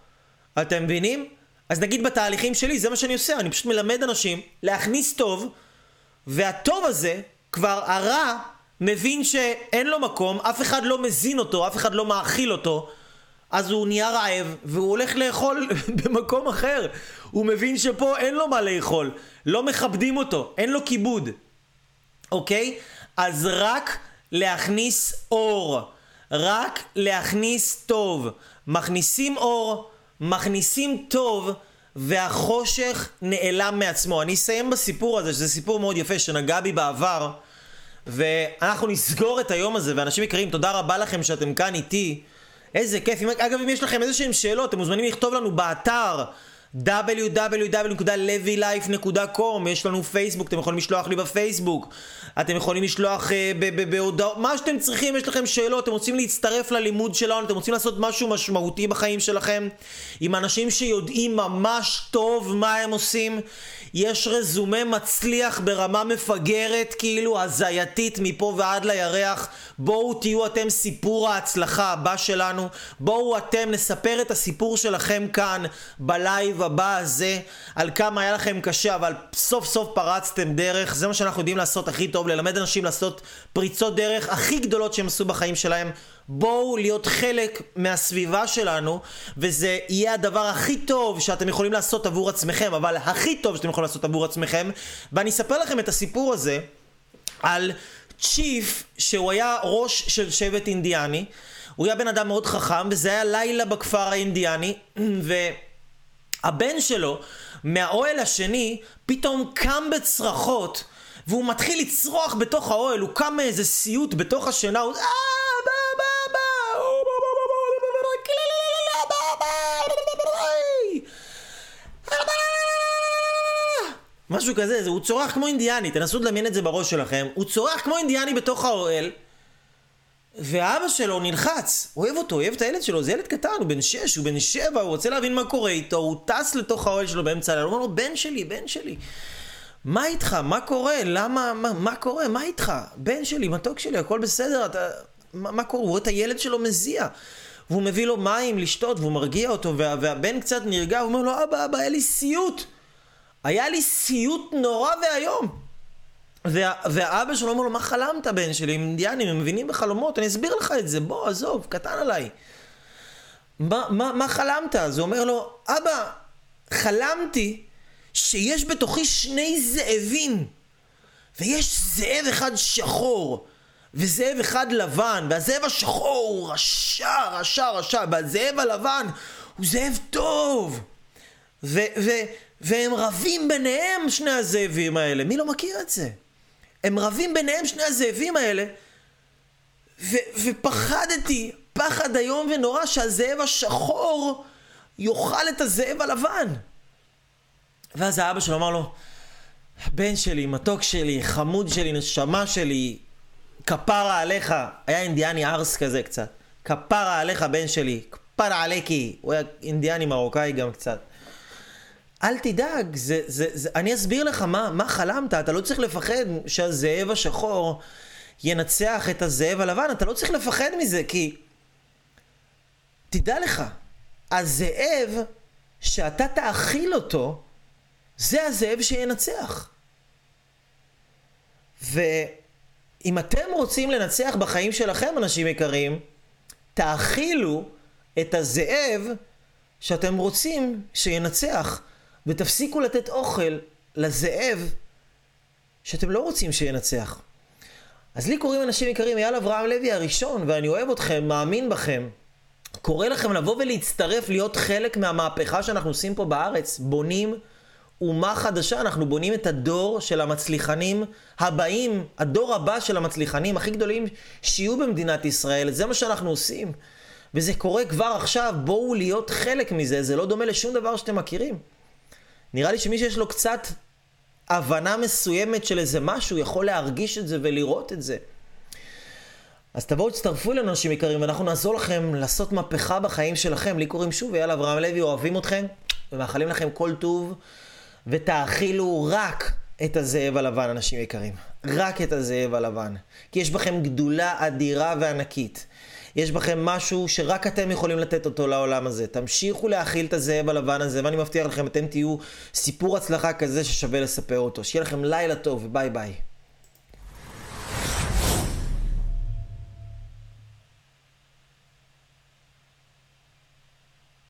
אתם מבינים? אז נגיד בתהליכים שלי, זה מה שאני עושה, אני פשוט מלמד אנשים להכניס טוב, והטוב הזה, כבר הרע מבין שאין לו מקום, אף אחד לא מזין אותו, אף אחד לא מאכיל אותו, אז הוא נהיה רעב, והוא הולך לאכול (laughs) במקום אחר. הוא מבין שפה אין לו מה לאכול, לא מכבדים אותו, אין לו כיבוד. אוקיי? אז רק להכניס אור. רק להכניס טוב. מכניסים אור, מכניסים טוב, והחושך נעלם מעצמו. אני אסיים בסיפור הזה, שזה סיפור מאוד יפה שנגע בי בעבר, ואנחנו נסגור את היום הזה, ואנשים יקרים, תודה רבה לכם שאתם כאן איתי. איזה כיף. אגב, אם יש לכם איזה שהם שאלות, אתם מוזמנים לכתוב לנו באתר. www.levylife.com יש לנו פייסבוק, אתם יכולים לשלוח לי בפייסבוק אתם יכולים לשלוח uh, בהודעות, מה שאתם צריכים, יש לכם שאלות, אתם רוצים להצטרף ללימוד שלנו, אתם רוצים לעשות משהו משמעותי בחיים שלכם עם אנשים שיודעים ממש טוב מה הם עושים יש רזומה מצליח ברמה מפגרת, כאילו הזייתית מפה ועד לירח. בואו תהיו אתם סיפור ההצלחה הבא שלנו. בואו אתם נספר את הסיפור שלכם כאן, בלייב הבא הזה, על כמה היה לכם קשה, אבל סוף סוף פרצתם דרך. זה מה שאנחנו יודעים לעשות הכי טוב, ללמד אנשים לעשות פריצות דרך הכי גדולות שהם עשו בחיים שלהם. בואו להיות חלק מהסביבה שלנו, וזה יהיה הדבר הכי טוב שאתם יכולים לעשות עבור עצמכם, אבל הכי טוב שאתם יכולים לעשות עבור עצמכם. ואני אספר לכם את הסיפור הזה על צ'יף, שהוא היה ראש של שבט אינדיאני. הוא היה בן אדם מאוד חכם, וזה היה לילה בכפר האינדיאני, (clears throat) והבן שלו, מהאוהל השני, פתאום קם בצרחות, והוא מתחיל לצרוח בתוך האוהל, הוא קם מאיזה סיוט בתוך השינה, הוא... משהו כזה, זה, הוא צורח כמו אינדיאני, תנסו לדמיין את זה בראש שלכם. הוא צורח כמו אינדיאני בתוך האוהל, ואבא שלו נלחץ, אוהב אותו, אוהב את הילד שלו, זה ילד קטן, הוא בן שש, הוא בן שבע, הוא רוצה להבין מה קורה איתו, הוא טס לתוך האוהל שלו באמצע הלילה, הוא אומר לו, בן שלי, בן שלי, מה איתך? מה קורה? למה? מה, מה קורה? מה איתך? בן שלי, מתוק שלי, הכל בסדר, אתה... מה, מה קורה? הוא רואה את הילד שלו מזיע. והוא מביא לו מים לשתות, והוא מרגיע אותו, וה, והבן קצת נרגע, הוא אומר לו, אבא, אבא, היה לי סיוט. היה לי סיוט נורא ואיום. וה, והאבא שלו אומר לו, מה חלמת בן שלי? הם אינדיאנים, הם מבינים בחלומות, אני אסביר לך את זה, בוא, עזוב, קטן עליי. מה, מה, מה חלמת? אז הוא אומר לו, אבא, חלמתי שיש בתוכי שני זאבים, ויש זאב אחד שחור, וזאב אחד לבן, והזאב השחור הוא רשע, רשע, רשע, והזאב הלבן הוא זאב טוב. ו- ו- והם רבים ביניהם, שני הזאבים האלה. מי לא מכיר את זה? הם רבים ביניהם, שני הזאבים האלה, ו- ופחדתי, פחד איום ונורא, שהזאב השחור יאכל את הזאב הלבן. ואז האבא שלו אמר לו, בן שלי, מתוק שלי, חמוד שלי, נשמה שלי, כפרה עליך. היה אינדיאני ארס כזה קצת. כפרה עליך, בן שלי. כפרה עליקי. הוא היה אינדיאני מרוקאי גם קצת. אל תדאג, זה, זה, זה, אני אסביר לך מה, מה חלמת, אתה לא צריך לפחד שהזאב השחור ינצח את הזאב הלבן, אתה לא צריך לפחד מזה, כי תדע לך, הזאב שאתה תאכיל אותו, זה הזאב שינצח. ואם אתם רוצים לנצח בחיים שלכם, אנשים יקרים, תאכילו את הזאב שאתם רוצים שינצח. ותפסיקו לתת אוכל לזאב שאתם לא רוצים שינצח. אז לי קוראים אנשים יקרים, אייל אברהם לוי הראשון, ואני אוהב אתכם, מאמין בכם. קורא לכם לבוא ולהצטרף, להיות חלק מהמהפכה שאנחנו עושים פה בארץ. בונים אומה חדשה, אנחנו בונים את הדור של המצליחנים הבאים, הדור הבא של המצליחנים הכי גדולים שיהיו במדינת ישראל. זה מה שאנחנו עושים. וזה קורה כבר עכשיו, בואו להיות חלק מזה, זה לא דומה לשום דבר שאתם מכירים. נראה לי שמי שיש לו קצת הבנה מסוימת של איזה משהו, יכול להרגיש את זה ולראות את זה. אז תבואו, תצטרפו אלינו אנשים יקרים, ואנחנו נעזור לכם לעשות מהפכה בחיים שלכם. לי קוראים שוב אייל אברהם לוי, אוהבים אתכם, ומאחלים לכם כל טוב, ותאכילו רק את הזאב הלבן, אנשים יקרים. רק את הזאב הלבן. כי יש בכם גדולה אדירה וענקית. יש בכם משהו שרק אתם יכולים לתת אותו לעולם הזה. תמשיכו להכיל את הזאב הלבן הזה, ואני מבטיח לכם, אתם תהיו סיפור הצלחה כזה ששווה לספר אותו. שיהיה לכם לילה טוב, וביי ביי.